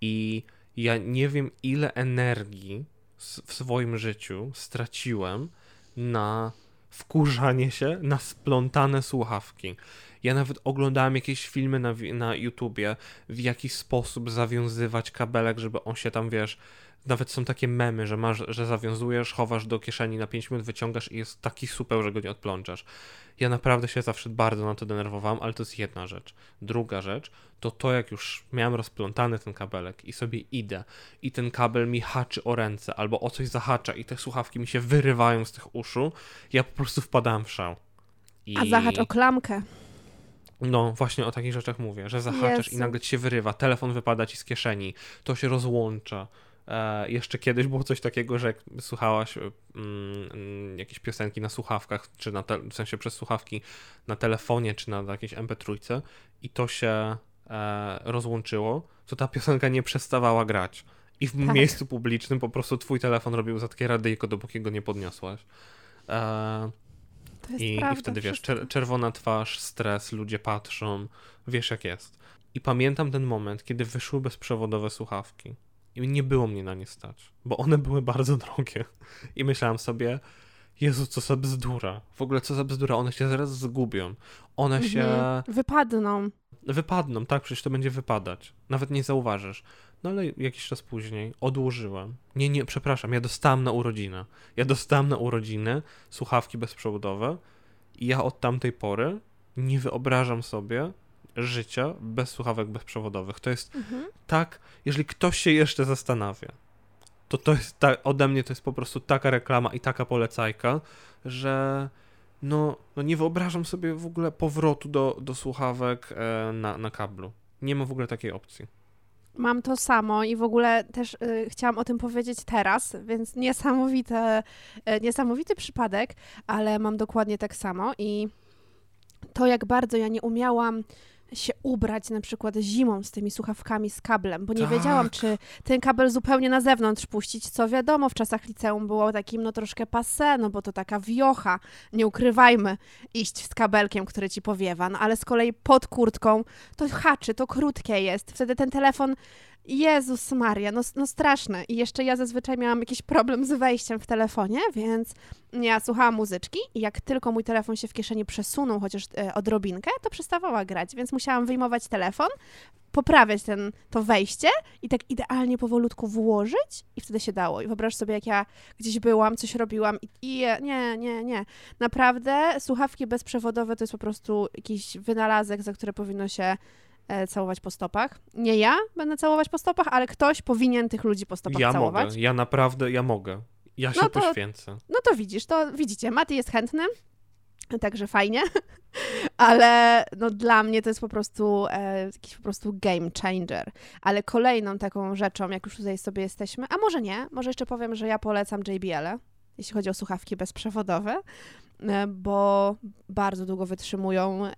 I ja nie wiem, ile energii w swoim życiu straciłem na wkurzanie się na splątane słuchawki. Ja nawet oglądałem jakieś filmy na, na YouTubie, w jaki sposób zawiązywać kabelek, żeby on się tam, wiesz, nawet są takie memy, że masz, że zawiązujesz, chowasz do kieszeni na 5 minut, wyciągasz i jest taki super, że go nie odplączasz. Ja naprawdę się zawsze bardzo na to denerwowałem, ale to jest jedna rzecz. Druga rzecz to to, jak już miałem rozplątany ten kabelek i sobie idę i ten kabel mi haczy o ręce albo o coś zahacza i te słuchawki mi się wyrywają z tych uszu, ja po prostu wpadałem w szał. I... A zahacz o klamkę. No, właśnie o takich rzeczach mówię, że zahaczasz i nagle ci się wyrywa, telefon wypada ci z kieszeni, to się rozłącza. E, jeszcze kiedyś było coś takiego, że jak słuchałaś mm, mm, jakieś piosenki na słuchawkach, czy na te, w sensie przez słuchawki na telefonie, czy na jakiejś MP3 i to się e, rozłączyło, to ta piosenka nie przestawała grać. I w Tak. miejscu publicznym po prostu twój telefon robił za takie radyjko, dopóki go nie podniosłaś. E, i, I prawda. wtedy wiesz, czer- czerwona twarz, stres, ludzie patrzą, wiesz jak jest. I pamiętam ten moment, kiedy wyszły bezprzewodowe słuchawki. I nie było mnie na nie stać, bo one były bardzo drogie. I myślałem sobie, Jezu, co za bzdura. W ogóle co za bzdura, one się zaraz zgubią. One się Mhm. Wypadną. wypadną, tak, przecież to będzie wypadać. Nawet nie zauważysz. No ale jakiś czas później odłożyłem. Nie, nie, przepraszam, ja dostałem na urodzinę. Ja dostałem na urodziny słuchawki bezprzewodowe i ja od tamtej pory nie wyobrażam sobie życia bez słuchawek bezprzewodowych. To jest Mhm. tak, jeżeli ktoś się jeszcze zastanawia, to to jest ta, ode mnie to jest po prostu taka reklama i taka polecajka, że no, no nie wyobrażam sobie w ogóle powrotu do, do słuchawek e, na, na kablu. Nie ma w ogóle takiej opcji. Mam to samo i w ogóle też y, chciałam o tym powiedzieć teraz, więc niesamowite, y, niesamowity przypadek, ale mam dokładnie tak samo i to jak bardzo ja nie umiałam się ubrać na przykład zimą z tymi słuchawkami z kablem, bo nie Tak. wiedziałam, czy ten kabel zupełnie na zewnątrz puścić, co wiadomo, w czasach liceum było takim no troszkę passé, no bo to taka wiocha, nie ukrywajmy, iść z kabelkiem, który ci powiewa, no ale z kolei pod kurtką to haczy, to krótkie jest, wtedy ten telefon Jezus Maria, no, no straszne. I jeszcze ja zazwyczaj miałam jakiś problem z wejściem w telefonie, więc ja słuchałam muzyczki i jak tylko mój telefon się w kieszeni przesunął chociaż e, odrobinkę, to przestawała grać, więc musiałam wyjmować telefon, poprawiać ten, to wejście i tak idealnie powolutku włożyć i wtedy się dało. I wyobraź sobie, jak ja gdzieś byłam, coś robiłam i, i nie, nie, nie. Naprawdę słuchawki bezprzewodowe to jest po prostu jakiś wynalazek, za który powinno się całować po stopach. Nie ja będę całować po stopach, ale ktoś powinien tych ludzi po stopach Ja całować. mogę, ja naprawdę, ja mogę. Ja się No to- poświęcę. No to widzisz, to widzicie, Maty jest chętny, także fajnie, [laughs] ale no dla mnie to jest po prostu e, jakiś po prostu game changer. Ale kolejną taką rzeczą, jak już tutaj sobie jesteśmy, a może nie, może jeszcze powiem, że ja polecam JBL-e, jeśli chodzi o słuchawki bezprzewodowe, e, bo bardzo długo wytrzymują e,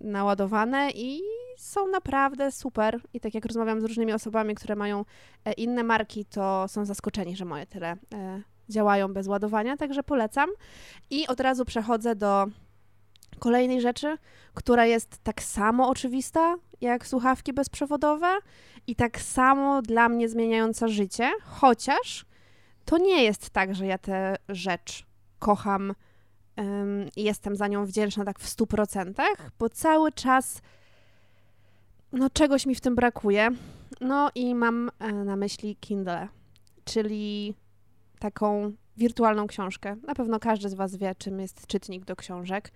naładowane i są naprawdę super. I tak jak rozmawiam z różnymi osobami, które mają e, inne marki, to są zaskoczeni, że moje tyle e, działają bez ładowania, także polecam. I od razu przechodzę do kolejnej rzeczy, która jest tak samo oczywista jak słuchawki bezprzewodowe i tak samo dla mnie zmieniająca życie, chociaż to nie jest tak, że ja tę rzecz kocham i jestem za nią wdzięczna tak w 100%, bo cały czas no czegoś mi w tym brakuje. No i mam e, na myśli Kindle, czyli taką wirtualną książkę. Na pewno każdy z Was wie, czym jest czytnik do książek.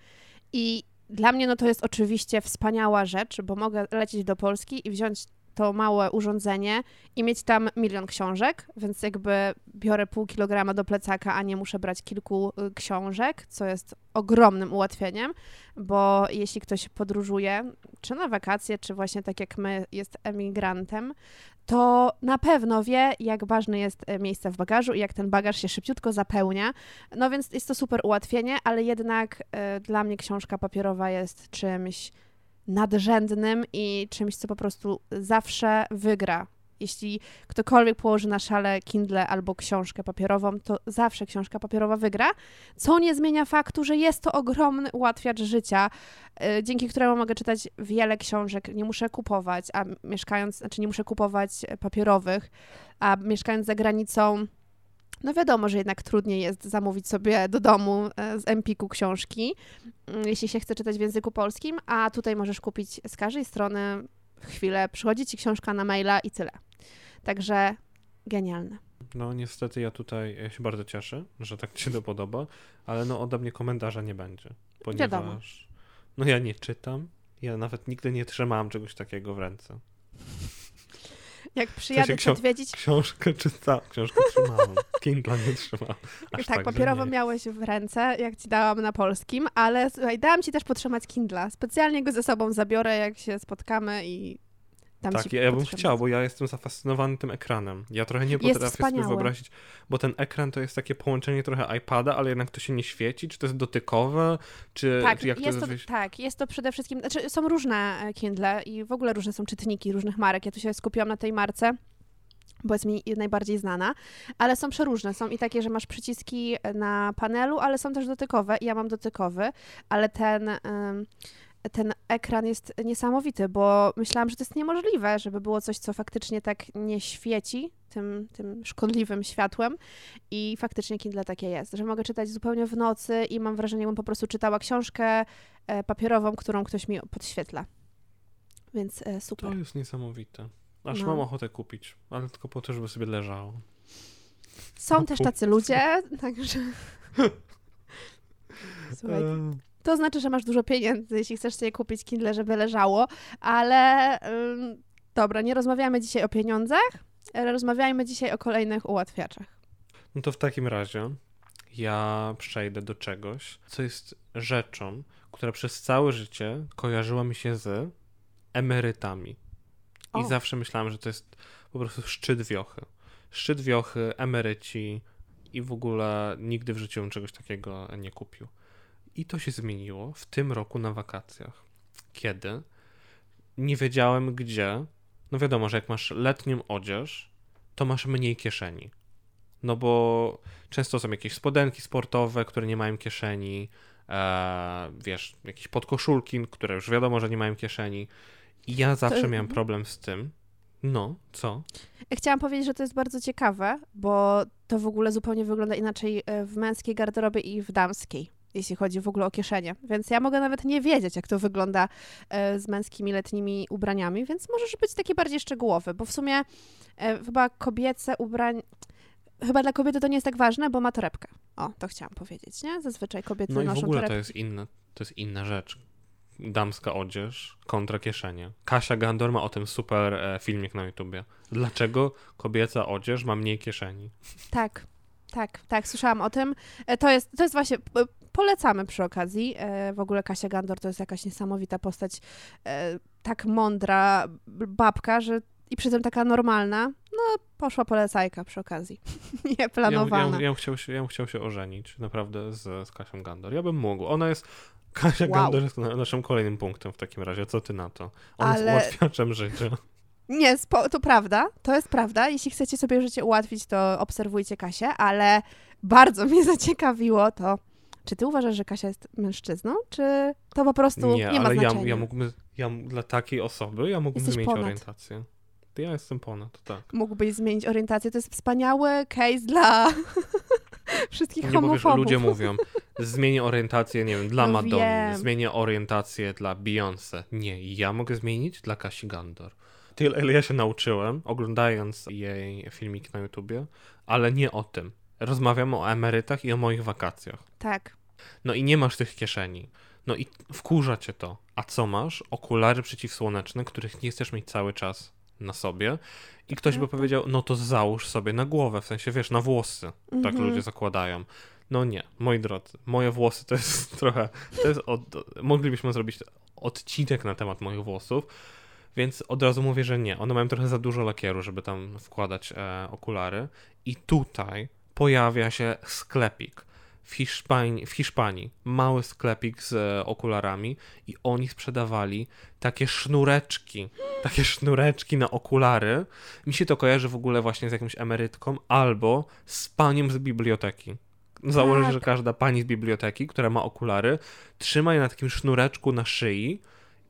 I dla mnie no to jest oczywiście wspaniała rzecz, bo mogę lecieć do Polski i wziąć to małe urządzenie i mieć tam milion książek, więc jakby biorę pół kilograma do plecaka, a nie muszę brać kilku y, książek, co jest ogromnym ułatwieniem, bo jeśli ktoś podróżuje, czy na wakacje, czy właśnie tak jak my, jest emigrantem, to na pewno wie, jak ważne jest e, miejsce w bagażu i jak ten bagaż się szybciutko zapełnia. No więc jest to super ułatwienie, ale jednak e, dla mnie książka papierowa jest czymś nadrzędnym i czymś, co po prostu zawsze wygra. Jeśli ktokolwiek położy na szale Kindle albo książkę papierową, to zawsze książka papierowa wygra, co nie zmienia faktu, że jest to ogromny ułatwiacz życia, y, dzięki któremu mogę czytać wiele książek, nie muszę kupować, a mieszkając, znaczy nie muszę kupować papierowych, a mieszkając za granicą, no wiadomo, że jednak trudniej jest zamówić sobie do domu e, z Empiku książki, mm, jeśli się chce czytać w języku polskim, a tutaj możesz kupić z każdej strony chwilę, przychodzi ci książka na maila i tyle. Także genialne. No niestety ja tutaj ja się bardzo cieszę, że tak ci się to podoba, ale no ode mnie komentarza nie będzie, Wiadomo. ponieważ no ja nie czytam, ja nawet nigdy nie trzymałem czegoś takiego w ręce. Jak przyjadę książ- odwiedzić, Książkę czytałem, książkę trzymałem, Kindle nie trzymałem. Aż tak, że papierowo miałeś w ręce, jak ci dałam na polskim, ale słuchaj, dałam ci też potrzymać Kindla. Specjalnie go ze sobą zabiorę, jak się spotkamy i dam Tak, ja, ja bym chciał, bo ja jestem zafascynowany tym ekranem. Ja trochę nie Jest potrafię sobie wspaniały. wyobrazić, bo ten ekran to jest takie połączenie trochę iPada, ale jednak to się nie świeci, czy to jest dotykowe, czy, Tak, czy jak jest to to, jest... tak, jest to przede wszystkim, znaczy są różne e, Kindle i w ogóle różne są czytniki różnych marek. Ja tu się skupiłam na tej marce, bo jest mi najbardziej znana, ale są przeróżne. Są i takie, że masz przyciski na panelu, ale są też dotykowe ja mam dotykowy, ale ten... ten ekran jest niesamowity, bo myślałam, że to jest niemożliwe, żeby było coś, co faktycznie tak nie świeci tym, tym szkodliwym światłem. I faktycznie Kindle takie jest, że mogę czytać zupełnie w nocy i mam wrażenie, jakbym po prostu czytała książkę e, papierową, którą ktoś mi podświetla. Więc e, super. To jest niesamowite. Aż No. mam ochotę kupić, ale tylko po to, żeby sobie leżało. Są też tacy ludzie, [laughs] także... [laughs] Słuchaj, to znaczy, że masz dużo pieniędzy, jeśli chcesz sobie kupić Kindle, żeby leżało, ale ym, dobra, nie rozmawiamy dzisiaj o pieniądzach, ale rozmawiajmy dzisiaj o kolejnych ułatwiaczach. No to w takim razie ja przejdę do czegoś, co jest rzeczą, która przez całe życie kojarzyła mi się z emerytami. I O. zawsze myślałem, że to jest po prostu szczyt wiochy. Szczyt wiochy, emeryci i w ogóle nigdy w życiu bym czegoś takiego nie kupił. I to się zmieniło w tym roku na wakacjach. Kiedy nie wiedziałem gdzie. No wiadomo, że jak masz letnią odzież, to masz mniej kieszeni. No bo często są jakieś spodenki sportowe, które nie mają kieszeni, e, wiesz, jakieś podkoszulki, które już wiadomo, że nie mają kieszeni. I ja zawsze miałem mhm. problem z tym. No, co? Chciałam powiedzieć, że to jest bardzo ciekawe, bo to w ogóle zupełnie wygląda inaczej e, w męskiej garderobie i w damskiej, jeśli chodzi w ogóle o kieszenie. Więc ja mogę nawet nie wiedzieć, jak to wygląda e, z męskimi letnimi ubraniami, więc możesz być taki bardziej szczegółowy, bo w sumie e, chyba kobiece ubrań... Chyba dla kobiety to nie jest tak ważne, bo ma torebkę. O, to chciałam powiedzieć, nie? Zazwyczaj kobiety No i w noszą ogóle to jest inna, to jest inna rzecz. Damska odzież kontra kieszenie. Kasia Gandor ma o tym super e, filmik na YouTubie. Dlaczego kobieca odzież ma mniej kieszeni? Tak, tak, tak, słyszałam o tym. To jest, to jest właśnie, polecamy przy okazji. E, W ogóle Kasia Gandor to jest jakaś niesamowita postać, e, tak mądra babka, że i przy tym taka normalna. No, poszła polecajka przy okazji. [laughs] Ja, ja, Nieplanowana. ja, bym chciał się, ja chciał się ożenić naprawdę z, z Kasią Gandor. Ja bym mógł. Ona jest. Kasia Wow. Gandor jest na- naszym kolejnym punktem w takim razie. Co ty na to? Ona Ale- jest ułatwiaczem życia. Nie, to prawda, to jest prawda. Jeśli chcecie sobie życie ułatwić, to obserwujcie Kasię, ale bardzo mnie [laughs] zaciekawiło to, czy ty uważasz, że Kasia jest mężczyzną, czy to po prostu nie, Nie, ma ale ja, znaczenia? ja mógłbym. Ja, dla takiej osoby ja mógłbym Jesteś zmienić ponad. orientację. To ja jestem ponad, tak. mógłbyś zmienić orientację. To jest wspaniały case dla [laughs] wszystkich Nie, homofobów. ludzie mówią, [laughs] zmienię orientację, nie wiem, dla No Madonny, wiem. zmienię orientację dla Beyoncé. Nie, ja mogę zmienić dla Kasi Gandor. Tyle, ile ja się nauczyłem, oglądając jej filmiki na YouTubie, ale nie o tym. Rozmawiamy o emerytach i o moich wakacjach. Tak. No i nie masz tych kieszeni. No i wkurza cię to. A co masz? Okulary przeciwsłoneczne, których nie chcesz mieć cały czas na sobie. I ktoś by prawda. powiedział, no to załóż sobie na głowę, w sensie, wiesz, na włosy. Tak Mhm. ludzie zakładają. No nie, moi drodzy, moje włosy to jest [laughs] trochę, to jest od, moglibyśmy zrobić odcinek na temat moich włosów, więc od razu mówię, że nie. One mają trochę za dużo lakieru, żeby tam wkładać e, okulary. I tutaj pojawia się sklepik w Hiszpanii, w Hiszpanii. Mały sklepik z e, okularami i oni sprzedawali takie sznureczki, takie sznureczki na okulary. Mi się to kojarzy w ogóle właśnie z jakąś emerytką albo z paniem z biblioteki. Założę, Tak. że każda pani z biblioteki, która ma okulary, trzyma je na takim sznureczku na szyi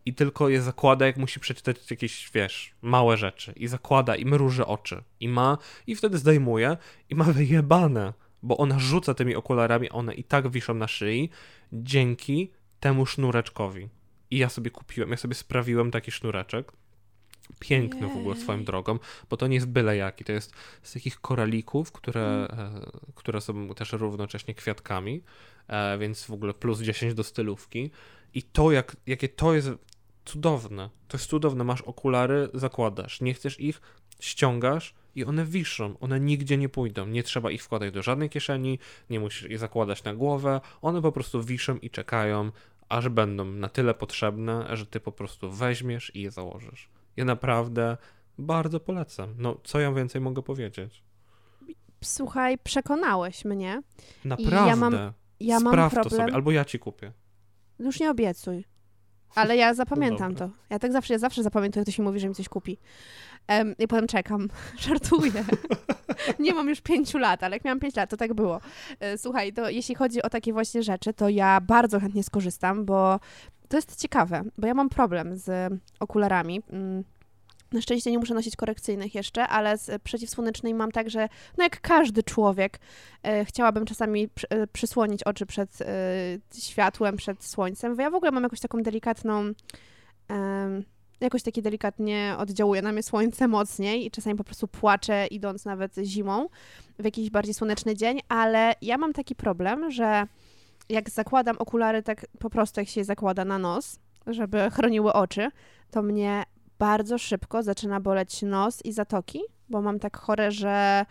i tylko je zakłada, jak musi przeczytać jakieś, wiesz, małe rzeczy. I zakłada i mruży oczy. I ma, i wtedy zdejmuje i ma wyjebane, bo ona rzuca tymi okularami, one i tak wiszą na szyi dzięki temu sznureczkowi. I ja sobie kupiłem, ja sobie sprawiłem taki sznureczek. Piękny w ogóle swoją Jej. drogą, bo to nie jest byle jaki. To jest z takich koralików, które, Mm. e, które są też równocześnie kwiatkami, e, więc w ogóle plus 10 do stylówki. I to, jak, jakie to jest cudowne. To jest cudowne. Masz okulary, zakładasz. Nie chcesz ich, ściągasz i one wiszą. One nigdzie nie pójdą. Nie trzeba ich wkładać do żadnej kieszeni, nie musisz ich zakładać na głowę. One po prostu wiszą i czekają, aż będą na tyle potrzebne, że ty po prostu weźmiesz i je założysz. Ja naprawdę bardzo polecam. No, co ja więcej mogę powiedzieć? Słuchaj, przekonałeś mnie. Naprawdę. mam- Ja mam Sprawdź to problem. sobie, albo ja ci kupię. Już nie obiecuj. Ale ja zapamiętam dobra. to. Ja tak zawsze, ja zawsze zapamiętuję, jak ktoś mi mówi, że mi coś kupi. Em, I potem czekam. [laughs] Żartuję. [laughs] nie mam już pięciu lat, ale jak miałam pięć lat, to tak było. E, Słuchaj, to jeśli chodzi o takie właśnie rzeczy, to ja bardzo chętnie skorzystam, bo to jest ciekawe, bo ja mam problem z okularami. Mm, Na szczęście nie muszę nosić korekcyjnych jeszcze, ale z przeciwsłonecznymi mam tak, że no jak każdy człowiek, e, chciałabym czasami przy, e, przysłonić oczy przed e, światłem, przed słońcem, bo ja w ogóle mam jakąś taką delikatną, jakoś taki delikatnie oddziałuje na mnie słońce mocniej i czasami po prostu płaczę idąc nawet zimą w jakiś bardziej słoneczny dzień, ale ja mam taki problem, że jak zakładam okulary tak po prostu jak się je zakłada na nos, żeby chroniły oczy, to mnie bardzo szybko zaczyna boleć nos i zatoki, bo mam tak chore, że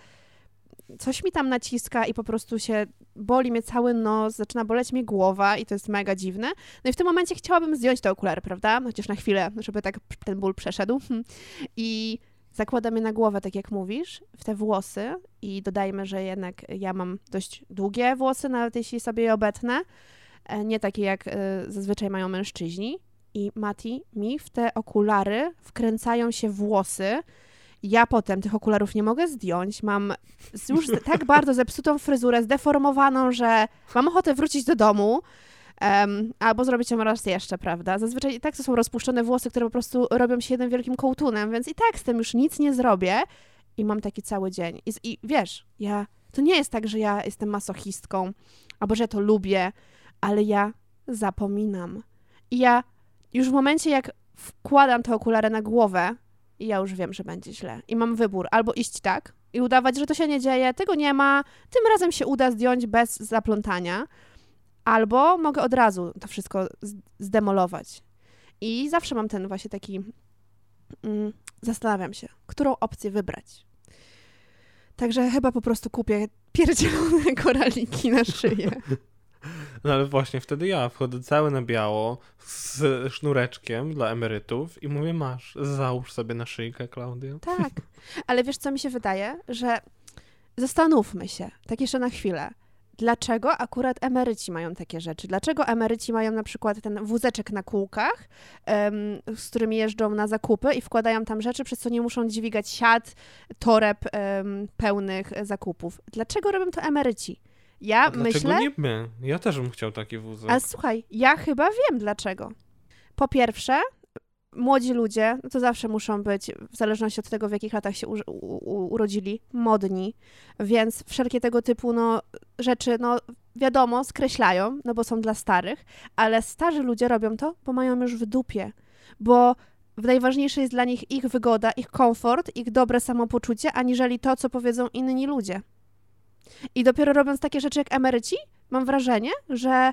coś mi tam naciska i po prostu się boli mnie cały nos, zaczyna boleć mnie głowa i to jest mega dziwne. No i w tym momencie chciałabym zdjąć te okulary, prawda? Chociaż na chwilę, żeby tak ten ból przeszedł. [laughs] I zakładam je na głowę, tak jak mówisz, w te włosy i dodajmy, że jednak ja mam dość długie włosy, nawet jeśli sobie je obetnę, e, nie takie jak e, zazwyczaj mają mężczyźni. I Mati, mi w te okulary wkręcają się włosy, ja potem tych okularów nie mogę zdjąć. Mam już tak [laughs] bardzo zepsutą fryzurę, zdeformowaną, że mam ochotę wrócić do domu. Um, albo zrobić ją raz jeszcze, prawda? Zazwyczaj i tak to są rozpuszczone włosy, które po prostu robią się jednym wielkim kołtunem, więc i tak z tym już nic nie zrobię i mam taki cały dzień. I, i wiesz, ja, to nie jest tak, że ja jestem masochistką, albo że to lubię, ale ja zapominam. I ja już w momencie, jak wkładam te okulary na głowę, i ja już wiem, że będzie źle. I mam wybór, albo iść tak i udawać, że to się nie dzieje, tego nie ma, tym razem się uda zdjąć bez zaplątania, albo mogę od razu to wszystko zdemolować. I zawsze mam ten właśnie taki. Mm, zastanawiam się, którą opcję wybrać. Także chyba po prostu kupię pierdzielone [laughs] koraliki na szyję. [laughs] No ale właśnie wtedy ja wchodzę cały na biało z sznureczkiem dla emerytów i mówię, masz, załóż sobie na szyjkę, Klaudia. Tak, ale wiesz co mi się wydaje, że zastanówmy się, tak jeszcze na chwilę, dlaczego akurat emeryci mają takie rzeczy? Dlaczego emeryci mają na przykład ten wózeczek na kółkach, um, z którymi jeżdżą na zakupy i wkładają tam rzeczy, przez co nie muszą dźwigać siat, toreb um, pełnych zakupów? Dlaczego robią to emeryci? Ja A myślę. nie my? Ja też bym chciał taki wózek. Ale słuchaj, ja chyba wiem dlaczego. Po pierwsze, młodzi ludzie, no to zawsze muszą być, w zależności od tego, w jakich latach się u, u, urodzili, modni, więc wszelkie tego typu no, rzeczy, no wiadomo, skreślają, no bo są dla starych, ale starzy ludzie robią to, bo mają już w dupie, bo najważniejsze jest dla nich ich wygoda, ich komfort, ich dobre samopoczucie, aniżeli to, co powiedzą inni ludzie. I dopiero robiąc takie rzeczy jak emeryci, mam wrażenie, że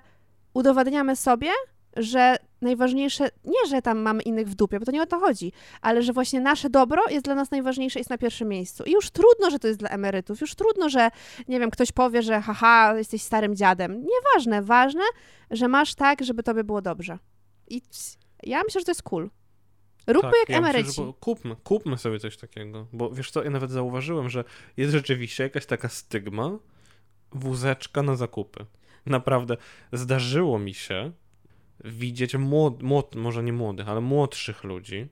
udowadniamy sobie, że najważniejsze, nie że tam mamy innych w dupie, bo to nie o to chodzi, ale że właśnie nasze dobro jest dla nas najważniejsze, jest na pierwszym miejscu. I już trudno, że to jest dla emerytów, już trudno, że nie wiem, ktoś powie, że haha, jesteś starym dziadem. Nieważne, ważne, że masz tak, żeby tobie było dobrze. I ja myślę, że to jest cool. Róbmy tak, jak ja emeryci. Myślę, kupmy, kupmy sobie coś takiego. Bo wiesz co, ja nawet zauważyłem, że jest rzeczywiście jakaś taka stygma wózeczka na zakupy. Naprawdę, zdarzyło mi się widzieć młod, młod, może nie młodych, ale młodszych ludzi,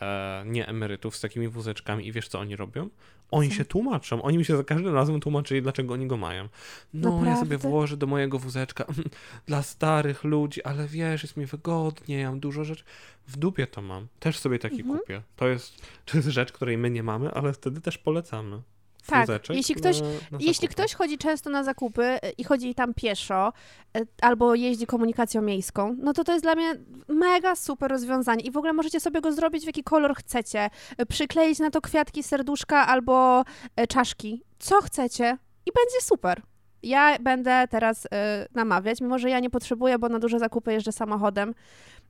e, nie emerytów z takimi wózeczkami i wiesz co oni robią? Oni się tłumaczą. Oni mi się za każdym razem tłumaczyli, dlaczego oni go mają. No, Naprawdę? ja sobie włożę do mojego wózeczka [laughs] dla starych ludzi, ale wiesz, jest mi wygodnie, ja mam dużo rzeczy. W dupie to mam. Też sobie taki mhm. kupię. To jest, to jest rzecz, której my nie mamy, ale wtedy też polecamy. Tak, jeśli ktoś, na, na jeśli ktoś chodzi często na zakupy e, i chodzi tam pieszo e, albo jeździ komunikacją miejską, no to to jest dla mnie mega super rozwiązanie i w ogóle możecie sobie go zrobić w jaki kolor chcecie, e, przykleić na to kwiatki, serduszka albo czaszki, co chcecie i będzie super. Ja będę teraz y, namawiać, mimo że ja nie potrzebuję, bo na duże zakupy jeżdżę samochodem,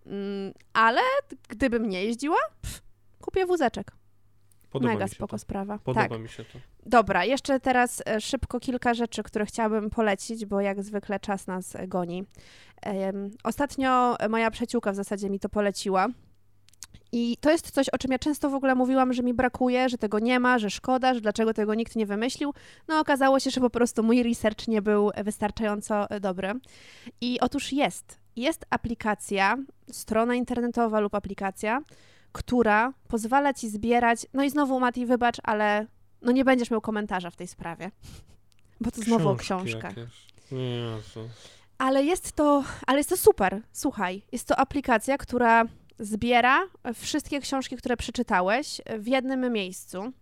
mm, ale gdybym nie jeździła, pff, kupię wózeczek. Podoba Mega spoko to. sprawa. Podoba tak. mi się to. Dobra, jeszcze teraz e, szybko kilka rzeczy, które chciałabym polecić, bo jak zwykle czas nas goni. Ostatnio moja przyjaciółka w zasadzie mi to poleciła. I to jest coś, o czym ja często w ogóle mówiłam, że mi brakuje, że tego nie ma, że szkoda, że dlaczego tego nikt nie wymyślił. No okazało się, że po prostu mój research nie był wystarczająco dobry. I otóż jest. Jest aplikacja, strona internetowa lub aplikacja, która pozwala ci zbierać. No i znowu, Mati, wybacz, ale no nie będziesz miał komentarza w tej sprawie. [laughs] Bo to znowu Książki o książkach. Ale jest to, ale jest to super. Słuchaj, jest to aplikacja, która zbiera wszystkie książki, które przeczytałeś w jednym miejscu.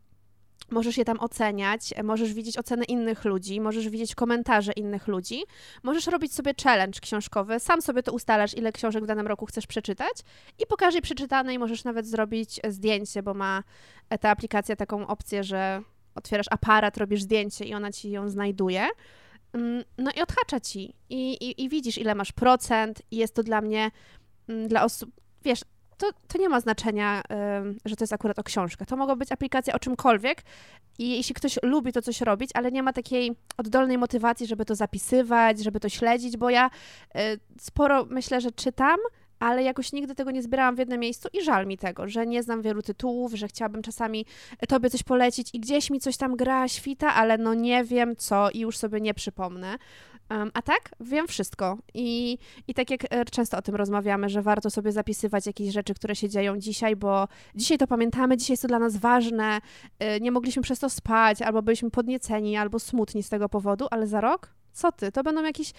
Możesz je tam oceniać, możesz widzieć oceny innych ludzi, możesz widzieć komentarze innych ludzi, możesz robić sobie challenge książkowy, sam sobie to ustalasz, ile książek w danym roku chcesz przeczytać. I po każdej przeczytanej możesz nawet zrobić zdjęcie, bo ma ta aplikacja taką opcję, że otwierasz aparat, robisz zdjęcie i ona ci ją znajduje. Mm, no i odhacza ci. I, i, i widzisz, ile masz procent. I jest to dla mnie, mm, dla osób, wiesz, to, to nie ma znaczenia, że to jest akurat o książkę. To mogą być aplikacje o czymkolwiek i jeśli ktoś lubi to coś robić, ale nie ma takiej oddolnej motywacji, żeby to zapisywać, żeby to śledzić, bo ja y, sporo myślę, że czytam, ale jakoś nigdy tego nie zbierałam w jednym miejscu i żal mi tego, że nie znam wielu tytułów, że chciałabym czasami tobie coś polecić i gdzieś mi coś tam gra, świta, ale no nie wiem co i już sobie nie przypomnę. Um, a tak, wiem wszystko. I, I tak jak e, często o tym rozmawiamy, że warto sobie zapisywać jakieś rzeczy, które się dzieją dzisiaj, bo dzisiaj to pamiętamy, dzisiaj jest to dla nas ważne, e, nie mogliśmy przez to spać, albo byliśmy podnieceni, albo smutni z tego powodu, ale za rok? Co ty? To będą jakieś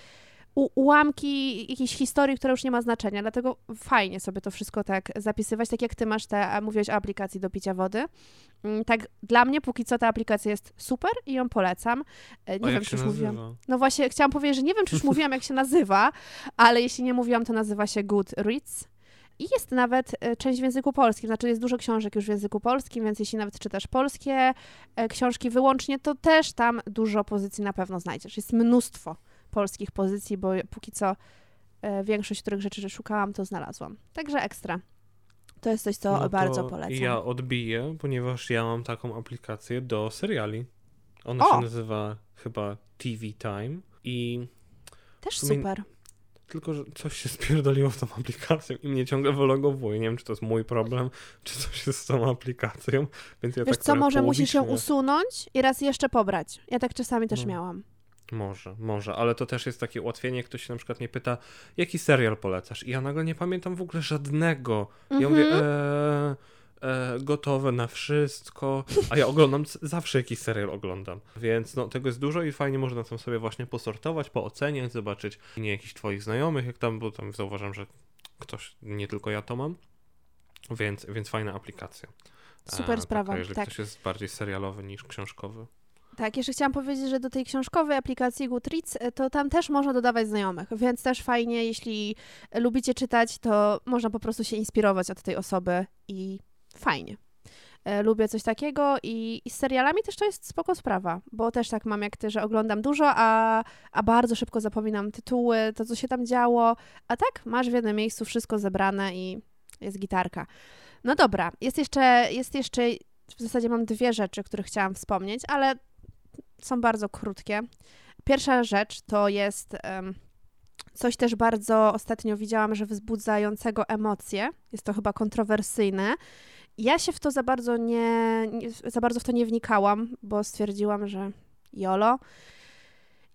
ułamki jakiejś historii, która już nie ma znaczenia, dlatego fajnie sobie to wszystko tak zapisywać, tak jak ty masz te, mówiłeś o aplikacji do picia wody. Mm, tak dla mnie póki co ta aplikacja jest super i ją polecam. E, nie o, wiem, czy już nazywa? mówiłam. No właśnie, chciałam powiedzieć, że nie wiem, czy już [laughs] mówiłam, jak się nazywa, ale jeśli nie mówiłam, to nazywa się Goodreads. I jest nawet e, część w języku polskim, znaczy jest dużo książek już w języku polskim, więc jeśli nawet czytasz polskie e, książki wyłącznie, to też tam dużo pozycji na pewno znajdziesz. Jest mnóstwo polskich pozycji, bo póki co e, większość których rzeczy szukałam, to znalazłam. Także ekstra. To jest coś, co no bardzo polecam. Ja odbiję, ponieważ ja mam taką aplikację do seriali. Ona o! się nazywa chyba TV Time i... Też super. Tylko, że coś się spierdoliło z tą aplikacją i mnie ciągle wylogowuje. Nie wiem, czy to jest mój problem, czy coś jest z tą aplikacją, więc ja Wiesz tak co, może musisz ją usunąć i raz jeszcze pobrać. Ja tak czasami też no. miałam. Może, może, ale to też jest takie ułatwienie. Ktoś się na przykład mnie pyta, jaki serial polecasz? I ja nagle nie pamiętam w ogóle żadnego. Mm -hmm. Ja mówię, mhm. e, e, gotowe na wszystko, a ja oglądam, zawsze jakiś serial oglądam. Więc no, tego jest dużo i fajnie można tam sobie właśnie posortować, pooceniać, zobaczyć nie jakichś twoich znajomych, jak tam, bo tam zauważam, że ktoś, nie tylko ja to mam. Więc, więc fajna aplikacja. Super e, sprawa. Taka, jeżeli tak. ktoś jest bardziej serialowy niż książkowy. Tak, jeszcze chciałam powiedzieć, że do tej książkowej aplikacji Goodreads e, to tam też można dodawać znajomych, więc też fajnie, jeśli lubicie czytać, to można po prostu się inspirować od tej osoby i fajnie. E, lubię coś takiego i, i, z serialami też to jest spoko sprawa, bo też tak mam jak ty, że oglądam dużo, a, a bardzo szybko zapominam tytuły, to co się tam działo, a tak masz w jednym miejscu wszystko zebrane i jest gitarka. No dobra, jest jeszcze, jest jeszcze w zasadzie mam dwie rzeczy, które chciałam wspomnieć, ale są bardzo krótkie. Pierwsza rzecz to jest coś też bardzo ostatnio widziałam, że wzbudzającego emocje. Jest to chyba kontrowersyjne. Ja się w to za bardzo nie, nie za bardzo w to nie wnikałam, bo stwierdziłam, że jolo.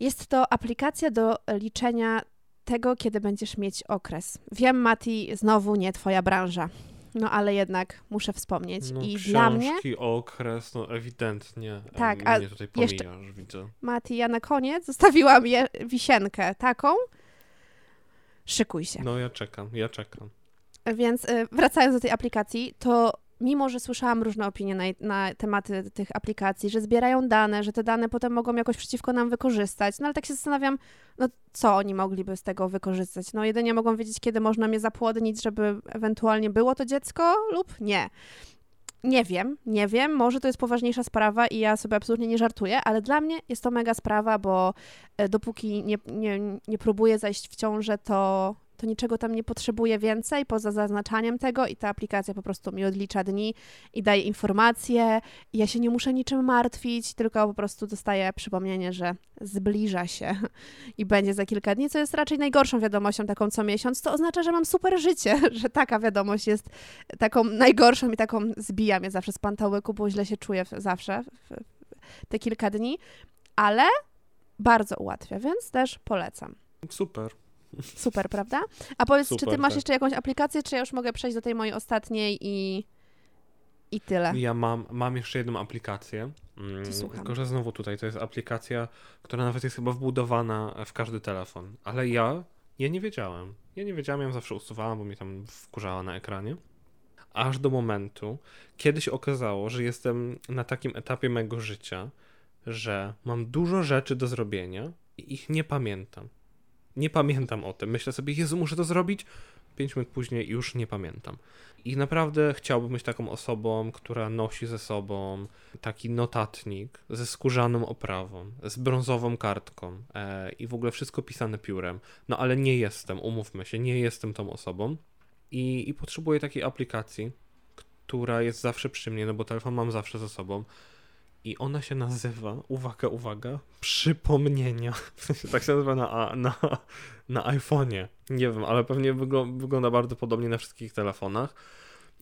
Jest to aplikacja do liczenia tego, kiedy będziesz mieć okres. Wiem, Mati, znowu nie twoja branża. No ale jednak muszę wspomnieć. No, I dla mnie. okres, no ewidentnie. Tak, a tutaj pomijasz, jeszcze... widzę. Mati, ja na koniec zostawiłam je, wisienkę taką. Szykuj się. No ja czekam, ja czekam. Więc y, wracając do tej aplikacji, to mimo że słyszałam różne opinie na, na, tematy tych aplikacji, że zbierają dane, że te dane potem mogą jakoś przeciwko nam wykorzystać, no ale tak się zastanawiam, no co oni mogliby z tego wykorzystać? No jedynie mogą wiedzieć, kiedy można mnie zapłodnić, żeby ewentualnie było to dziecko lub nie. Nie wiem, nie wiem, może to jest poważniejsza sprawa i ja sobie absolutnie nie żartuję, ale dla mnie jest to mega sprawa, bo e, dopóki nie, nie, nie próbuję zajść w ciążę, to to niczego tam nie potrzebuję więcej poza zaznaczaniem tego i ta aplikacja po prostu mi odlicza dni i daje informacje i ja się nie muszę niczym martwić, tylko po prostu dostaję przypomnienie, że zbliża się i będzie za kilka dni, co jest raczej najgorszą wiadomością taką co miesiąc, to oznacza, że mam super życie, [laughs] że taka wiadomość jest taką najgorszą i taką zbija mnie zawsze z pantałyku, bo źle się czuję zawsze te kilka dni, ale bardzo ułatwia, więc też polecam. Super. Super, prawda? A powiedz, Super, czy ty masz tak. jeszcze jakąś aplikację, czy ja już mogę przejść do tej mojej ostatniej i, i tyle? Ja mam, mam jeszcze jedną aplikację. Mm, tylko, że znowu tutaj to jest aplikacja, która nawet jest chyba wbudowana w każdy telefon. Ale ja, ja nie wiedziałem. Ja nie wiedziałem, ja ją zawsze usuwałam, bo mi tam wkurzała na ekranie. Aż do momentu, kiedy się okazało, że jestem na takim etapie mojego życia, że mam dużo rzeczy do zrobienia i ich nie pamiętam. Nie pamiętam o tym. Myślę sobie, Jezu, muszę to zrobić. Pięć minut później już nie pamiętam. I naprawdę chciałbym być taką osobą, która nosi ze sobą taki notatnik ze skórzaną oprawą, z brązową kartką e, i w ogóle wszystko pisane piórem. No ale nie jestem, umówmy się, nie jestem tą osobą. I, I potrzebuję takiej aplikacji, która jest zawsze przy mnie, no bo telefon mam zawsze ze sobą. I ona się nazywa, uwaga, uwaga, przypomnienia. [laughs] Tak się nazywa na, na, na iPhone'ie. Nie wiem, ale pewnie wygląda bardzo podobnie na wszystkich telefonach.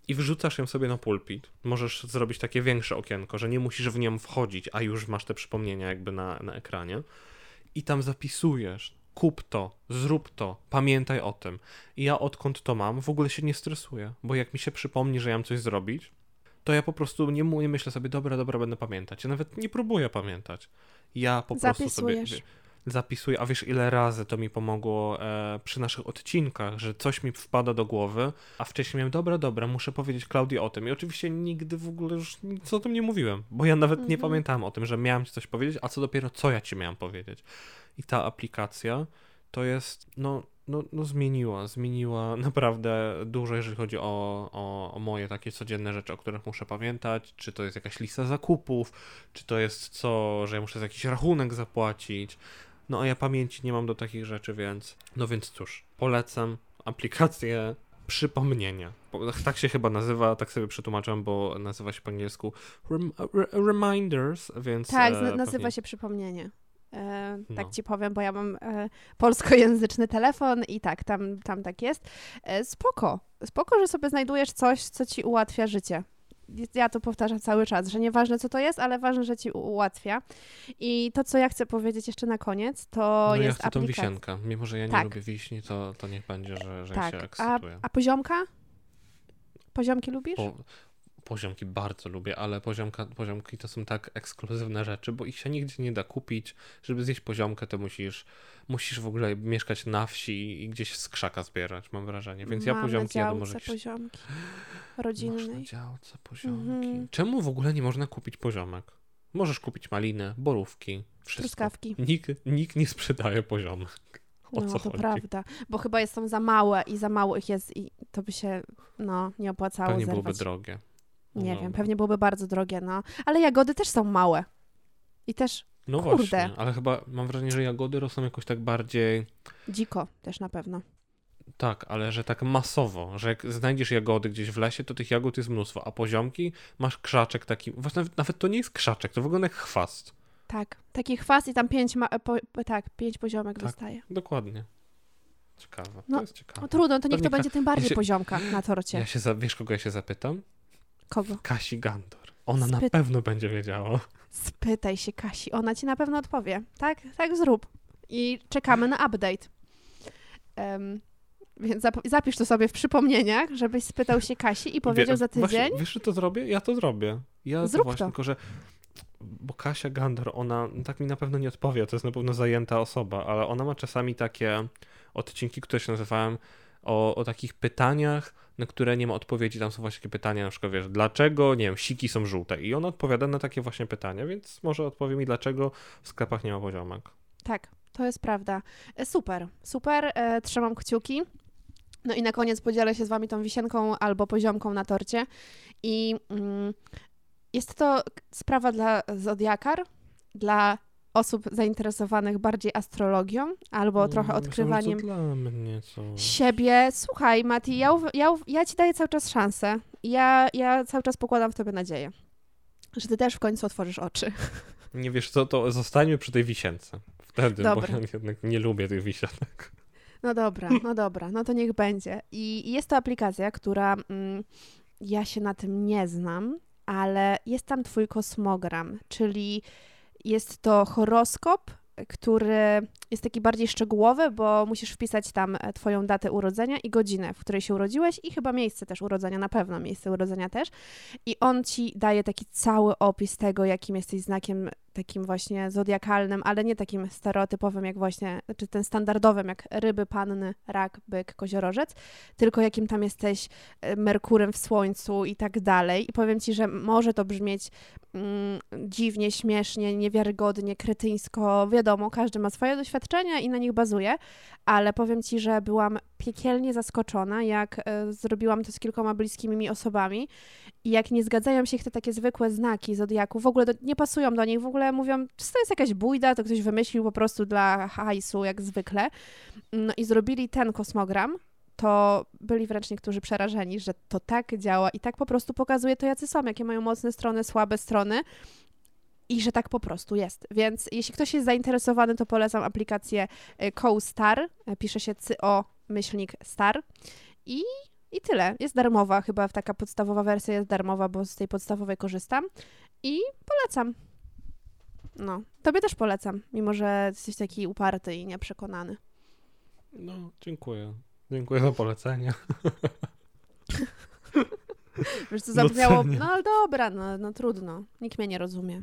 I wrzucasz ją sobie na pulpit. Możesz zrobić takie większe okienko, że nie musisz w nią wchodzić, a już masz te przypomnienia jakby na, na ekranie. I tam zapisujesz, kup to, zrób to, pamiętaj o tym. I ja odkąd to mam, w ogóle się nie stresuję, bo jak mi się przypomni, że ja mam coś zrobić, to ja po prostu nie, nie myślę sobie, dobra, dobra, będę pamiętać. Ja nawet nie próbuję pamiętać. Ja po prostu sobie zapisuję, a wiesz ile razy to mi pomogło e, przy naszych odcinkach, że coś mi wpada do głowy, a wcześniej miałem, dobra, dobra, muszę powiedzieć Klaudii o tym. I oczywiście nigdy w ogóle już nic o tym nie mówiłem, bo ja nawet mhm. nie pamiętałem o tym, że miałem ci coś powiedzieć, a co dopiero co ja ci miałem powiedzieć. I ta aplikacja to jest, no, no, no zmieniła, zmieniła naprawdę dużo, jeżeli chodzi o, o, o, moje takie codzienne rzeczy, o których muszę pamiętać, czy to jest jakaś lista zakupów, czy to jest co, że ja muszę za jakiś rachunek zapłacić, no a ja pamięci nie mam do takich rzeczy, więc, no więc cóż, polecam aplikację przypomnienia. Tak się chyba nazywa, tak sobie przetłumaczyłem, bo nazywa się po angielsku rem, Reminders, więc... Tak, e, nazywa pewnie... się przypomnienie. E, tak no. ci powiem, bo ja mam e, polskojęzyczny telefon i tak, tam, tam tak jest. E, spoko, spoko, że sobie znajdujesz coś, co ci ułatwia życie. Ja to powtarzam cały czas, że nieważne co to jest, ale ważne, że ci ułatwia. I to, co ja chcę powiedzieć jeszcze na koniec, to no jest ja chcę aplikacja. tą wisienkę. Mimo, że ja nie tak. lubię wiśni, to, to niech będzie, że, że tak. się ekscytuję. A, a poziomka? Poziomki lubisz? Po, poziomki bardzo lubię, ale poziomka, poziomki to są tak ekskluzywne rzeczy, bo ich się nigdzie nie da kupić. Żeby zjeść poziomkę, to musisz, musisz w ogóle mieszkać na wsi i gdzieś z krzaka zbierać, mam wrażenie. Więc mam ja poziomki jadę może... poziomki rodzinnej. Masz na działce poziomki. Mhm. Czemu w ogóle nie można kupić poziomek? Możesz kupić maliny, borówki, wszystko. Truskawki. Nikt, nikt nie sprzedaje poziomek. O no, to chodzi? prawda, bo chyba są za małe i za mało ich jest i to by się, no, nie opłacało Pewnie zerwać. byłoby drogie. Nie no. wiem, pewnie byłoby bardzo drogie, no. Ale jagody też są małe. I też, no kurde. właśnie, ale chyba mam wrażenie, że jagody rosną jakoś tak bardziej... Dziko też na pewno. Tak, ale że tak masowo, że jak znajdziesz jagody gdzieś w lesie, to tych jagód jest mnóstwo, a poziomki masz krzaczek taki, właśnie nawet, to nie jest krzaczek, to wygląda jak chwast. Tak, taki chwast i tam pięć, ma, po, tak, pięć poziomek tak, dostaje. dokładnie. Ciekawe, no, to jest ciekawe. No trudno, to niech to będzie tym bardziej ja się, poziomka na torcie. Ja się, wiesz kogo ja się zapytam? Kogo? Kasi Gandor. Ona na pewno będzie wiedziała. Spytaj się Kasi, ona ci na pewno odpowie. Tak, tak zrób. I czekamy na update. Um, więc zapisz to sobie w przypomnieniach, żebyś spytał się Kasi i powiedział Wie, za tydzień. Właśnie, wiesz, że to zrobię? Ja to zrobię. Ja Zrób to właśnie, to. tylko że bo Kasia Gandor, ona tak mi na pewno nie odpowie, to jest na pewno zajęta osoba, ale ona ma czasami takie odcinki, które się nazywają o, o takich pytaniach, na które nie ma odpowiedzi. Tam są właśnie takie pytania, na przykład wiesz, dlaczego, nie wiem, siki są żółte. I ona odpowiada na takie właśnie pytania, więc może odpowie mi, dlaczego w sklepach nie ma poziomek. Tak, to jest prawda. E, super, super, e, trzymam kciuki. No i na koniec podzielę się z wami tą wisienką albo poziomką na torcie. I mm, jest to sprawa dla zodiakar, dla osób zainteresowanych bardziej astrologią albo no, trochę odkrywaniem dla mnie, co... siebie. Słuchaj, Mati, ja, ja, ja ci daję cały czas szansę. Ja, ja cały czas pokładam w tobie nadzieję, że ty też w końcu otworzysz oczy. [laughs] Nie wiesz co, to zostańmy przy tej wisience. Wtedy, dobra. bo ja jednak nie lubię tych wisienek. No dobra, no dobra, no to niech będzie. I jest to aplikacja, która mm, ja się na tym nie znam, ale jest tam twój kosmogram, czyli jest to horoskop, który jest taki bardziej szczegółowy, bo musisz wpisać tam e, Twoją datę urodzenia i godzinę, w której się urodziłeś, i chyba miejsce też urodzenia, na pewno miejsce urodzenia też. I on ci daje taki cały opis tego, jakim jesteś znakiem takim właśnie zodiakalnym, ale nie takim stereotypowym, jak właśnie, czy ten standardowym, jak ryby, panny, rak, byk, koziorożec, tylko jakim tam jesteś e, Merkurem w Słońcu i tak dalej. I powiem ci, że może to brzmieć mm, dziwnie, śmiesznie, niewiarygodnie, kretyńsko, wiadomo, każdy ma swoje doświadczenia i na nich bazuje, ale powiem ci, że byłam piekielnie zaskoczona, jak e, zrobiłam to z kilkoma bliskimi mi osobami i jak nie zgadzają się ich te takie zwykłe znaki zodiaku, w ogóle do, nie pasują do nich, w ogóle mówią, czy to jest jakaś bójda, to ktoś wymyślił po prostu dla hajsu, jak zwykle. No i zrobili ten kosmogram, to byli wręcz niektórzy przerażeni, że to tak działa i tak po prostu pokazuje to, jacy są, jakie mają mocne strony, słabe strony i że tak po prostu jest. Więc jeśli ktoś jest zainteresowany, to polecam aplikację e, CoStar, e, pisze się CO myślnik star i i tyle. Jest darmowa, chyba taka podstawowa wersja jest darmowa, bo z tej podstawowej korzystam i polecam. No, tobie też polecam, mimo że jesteś taki uparty i nieprzekonany. No, dziękuję. Dziękuję za polecenie. [laughs] Wiesz, co zabrzmiało, no ale dobra, no, no trudno. Nikt mnie nie rozumie.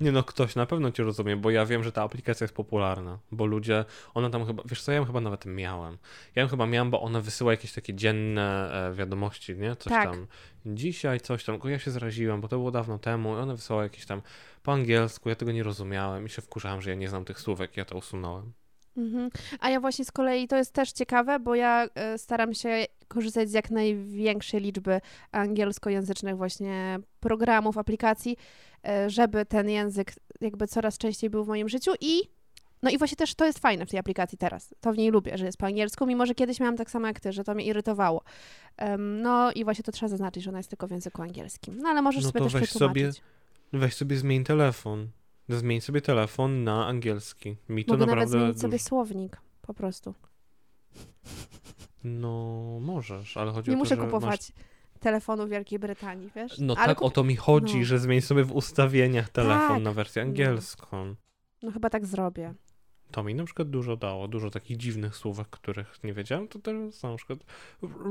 Nie no, ktoś na pewno cię rozumie, bo ja wiem, że ta aplikacja jest popularna, bo ludzie, ona tam chyba, wiesz co, ja ją chyba nawet miałem. Ja ją chyba miałem, bo ona wysyła jakieś takie dzienne e, wiadomości, nie? Coś tak. tam, dzisiaj coś tam, ja się zraziłem, bo to było dawno temu i ona wysyłała jakieś tam po angielsku, ja tego nie rozumiałem i się wkurzałem, że ja nie znam tych słówek, ja to usunąłem. Mhm. A ja właśnie z kolei, to jest też ciekawe, bo ja y, staram się korzystać z jak największej liczby angielskojęzycznych właśnie programów, aplikacji, y, żeby ten język jakby coraz częściej był w moim życiu i no i właśnie też to jest fajne w tej aplikacji teraz. To w niej lubię, że jest po angielsku, mimo że kiedyś miałam tak samo jak ty, że to mnie irytowało. Um, no i właśnie to trzeba zaznaczyć, że ona jest tylko w języku angielskim. No ale możesz no sobie też weź sobie, weź sobie zmień telefon. Zmień sobie telefon na angielski. Mi to Mogę naprawdę. nawet zmienić sobie słownik, po prostu. No, możesz, ale chodzi Nie o to, muszę że kupować masz... telefonu Wielkiej Brytanii, wiesz? No ale tak, kup... o to mi chodzi, no. że zmień sobie w ustawieniach telefon tak. na wersję no. angielską. No. no chyba tak zrobię. To mi na przykład dużo dało, dużo takich dziwnych słówek, których nie wiedziałem, to teraz są na przykład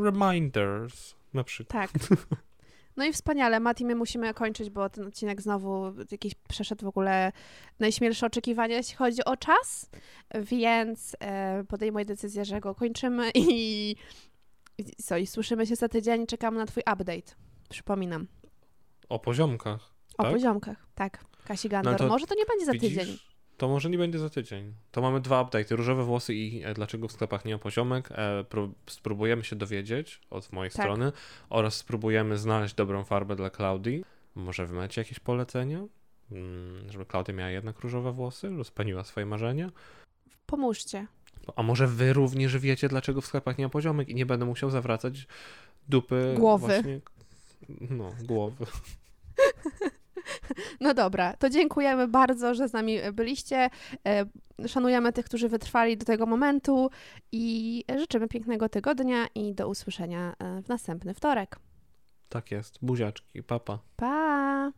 reminders na przykład. Tak. [laughs] No i wspaniale. Mati, my musimy kończyć, bo ten odcinek znowu jakiś przeszedł w ogóle najśmielsze oczekiwania, jeśli chodzi o czas, więc e, podejmuję decyzję, że go kończymy i, i co, i słyszymy się za tydzień. Czekamy na twój update. Przypominam. O poziomkach. O tak? poziomkach, tak. Kasi Gandor. No to Może to nie będzie za widzisz? tydzień. To może nie będzie za tydzień. To mamy dwa update'y, różowe włosy i e, dlaczego w sklepach nie ma poziomek. E, spróbujemy się dowiedzieć od mojej tak. strony oraz spróbujemy znaleźć dobrą farbę dla Klaudii. Może wy macie jakieś polecenia? Mm, żeby Klaudia miała jednak różowe włosy, spełniła swoje marzenia. Pomóżcie. A może wy również wiecie, dlaczego w sklepach nie ma poziomek i nie będę musiał zawracać dupy. Głowy. Właśnie... No, głowy. [laughs] No dobra, to dziękujemy bardzo, że z nami byliście. E, szanujemy tych, którzy wytrwali do tego momentu i życzymy pięknego tygodnia i do usłyszenia e, w następny wtorek. Tak jest. Buziaczki. Papa. Pa. pa.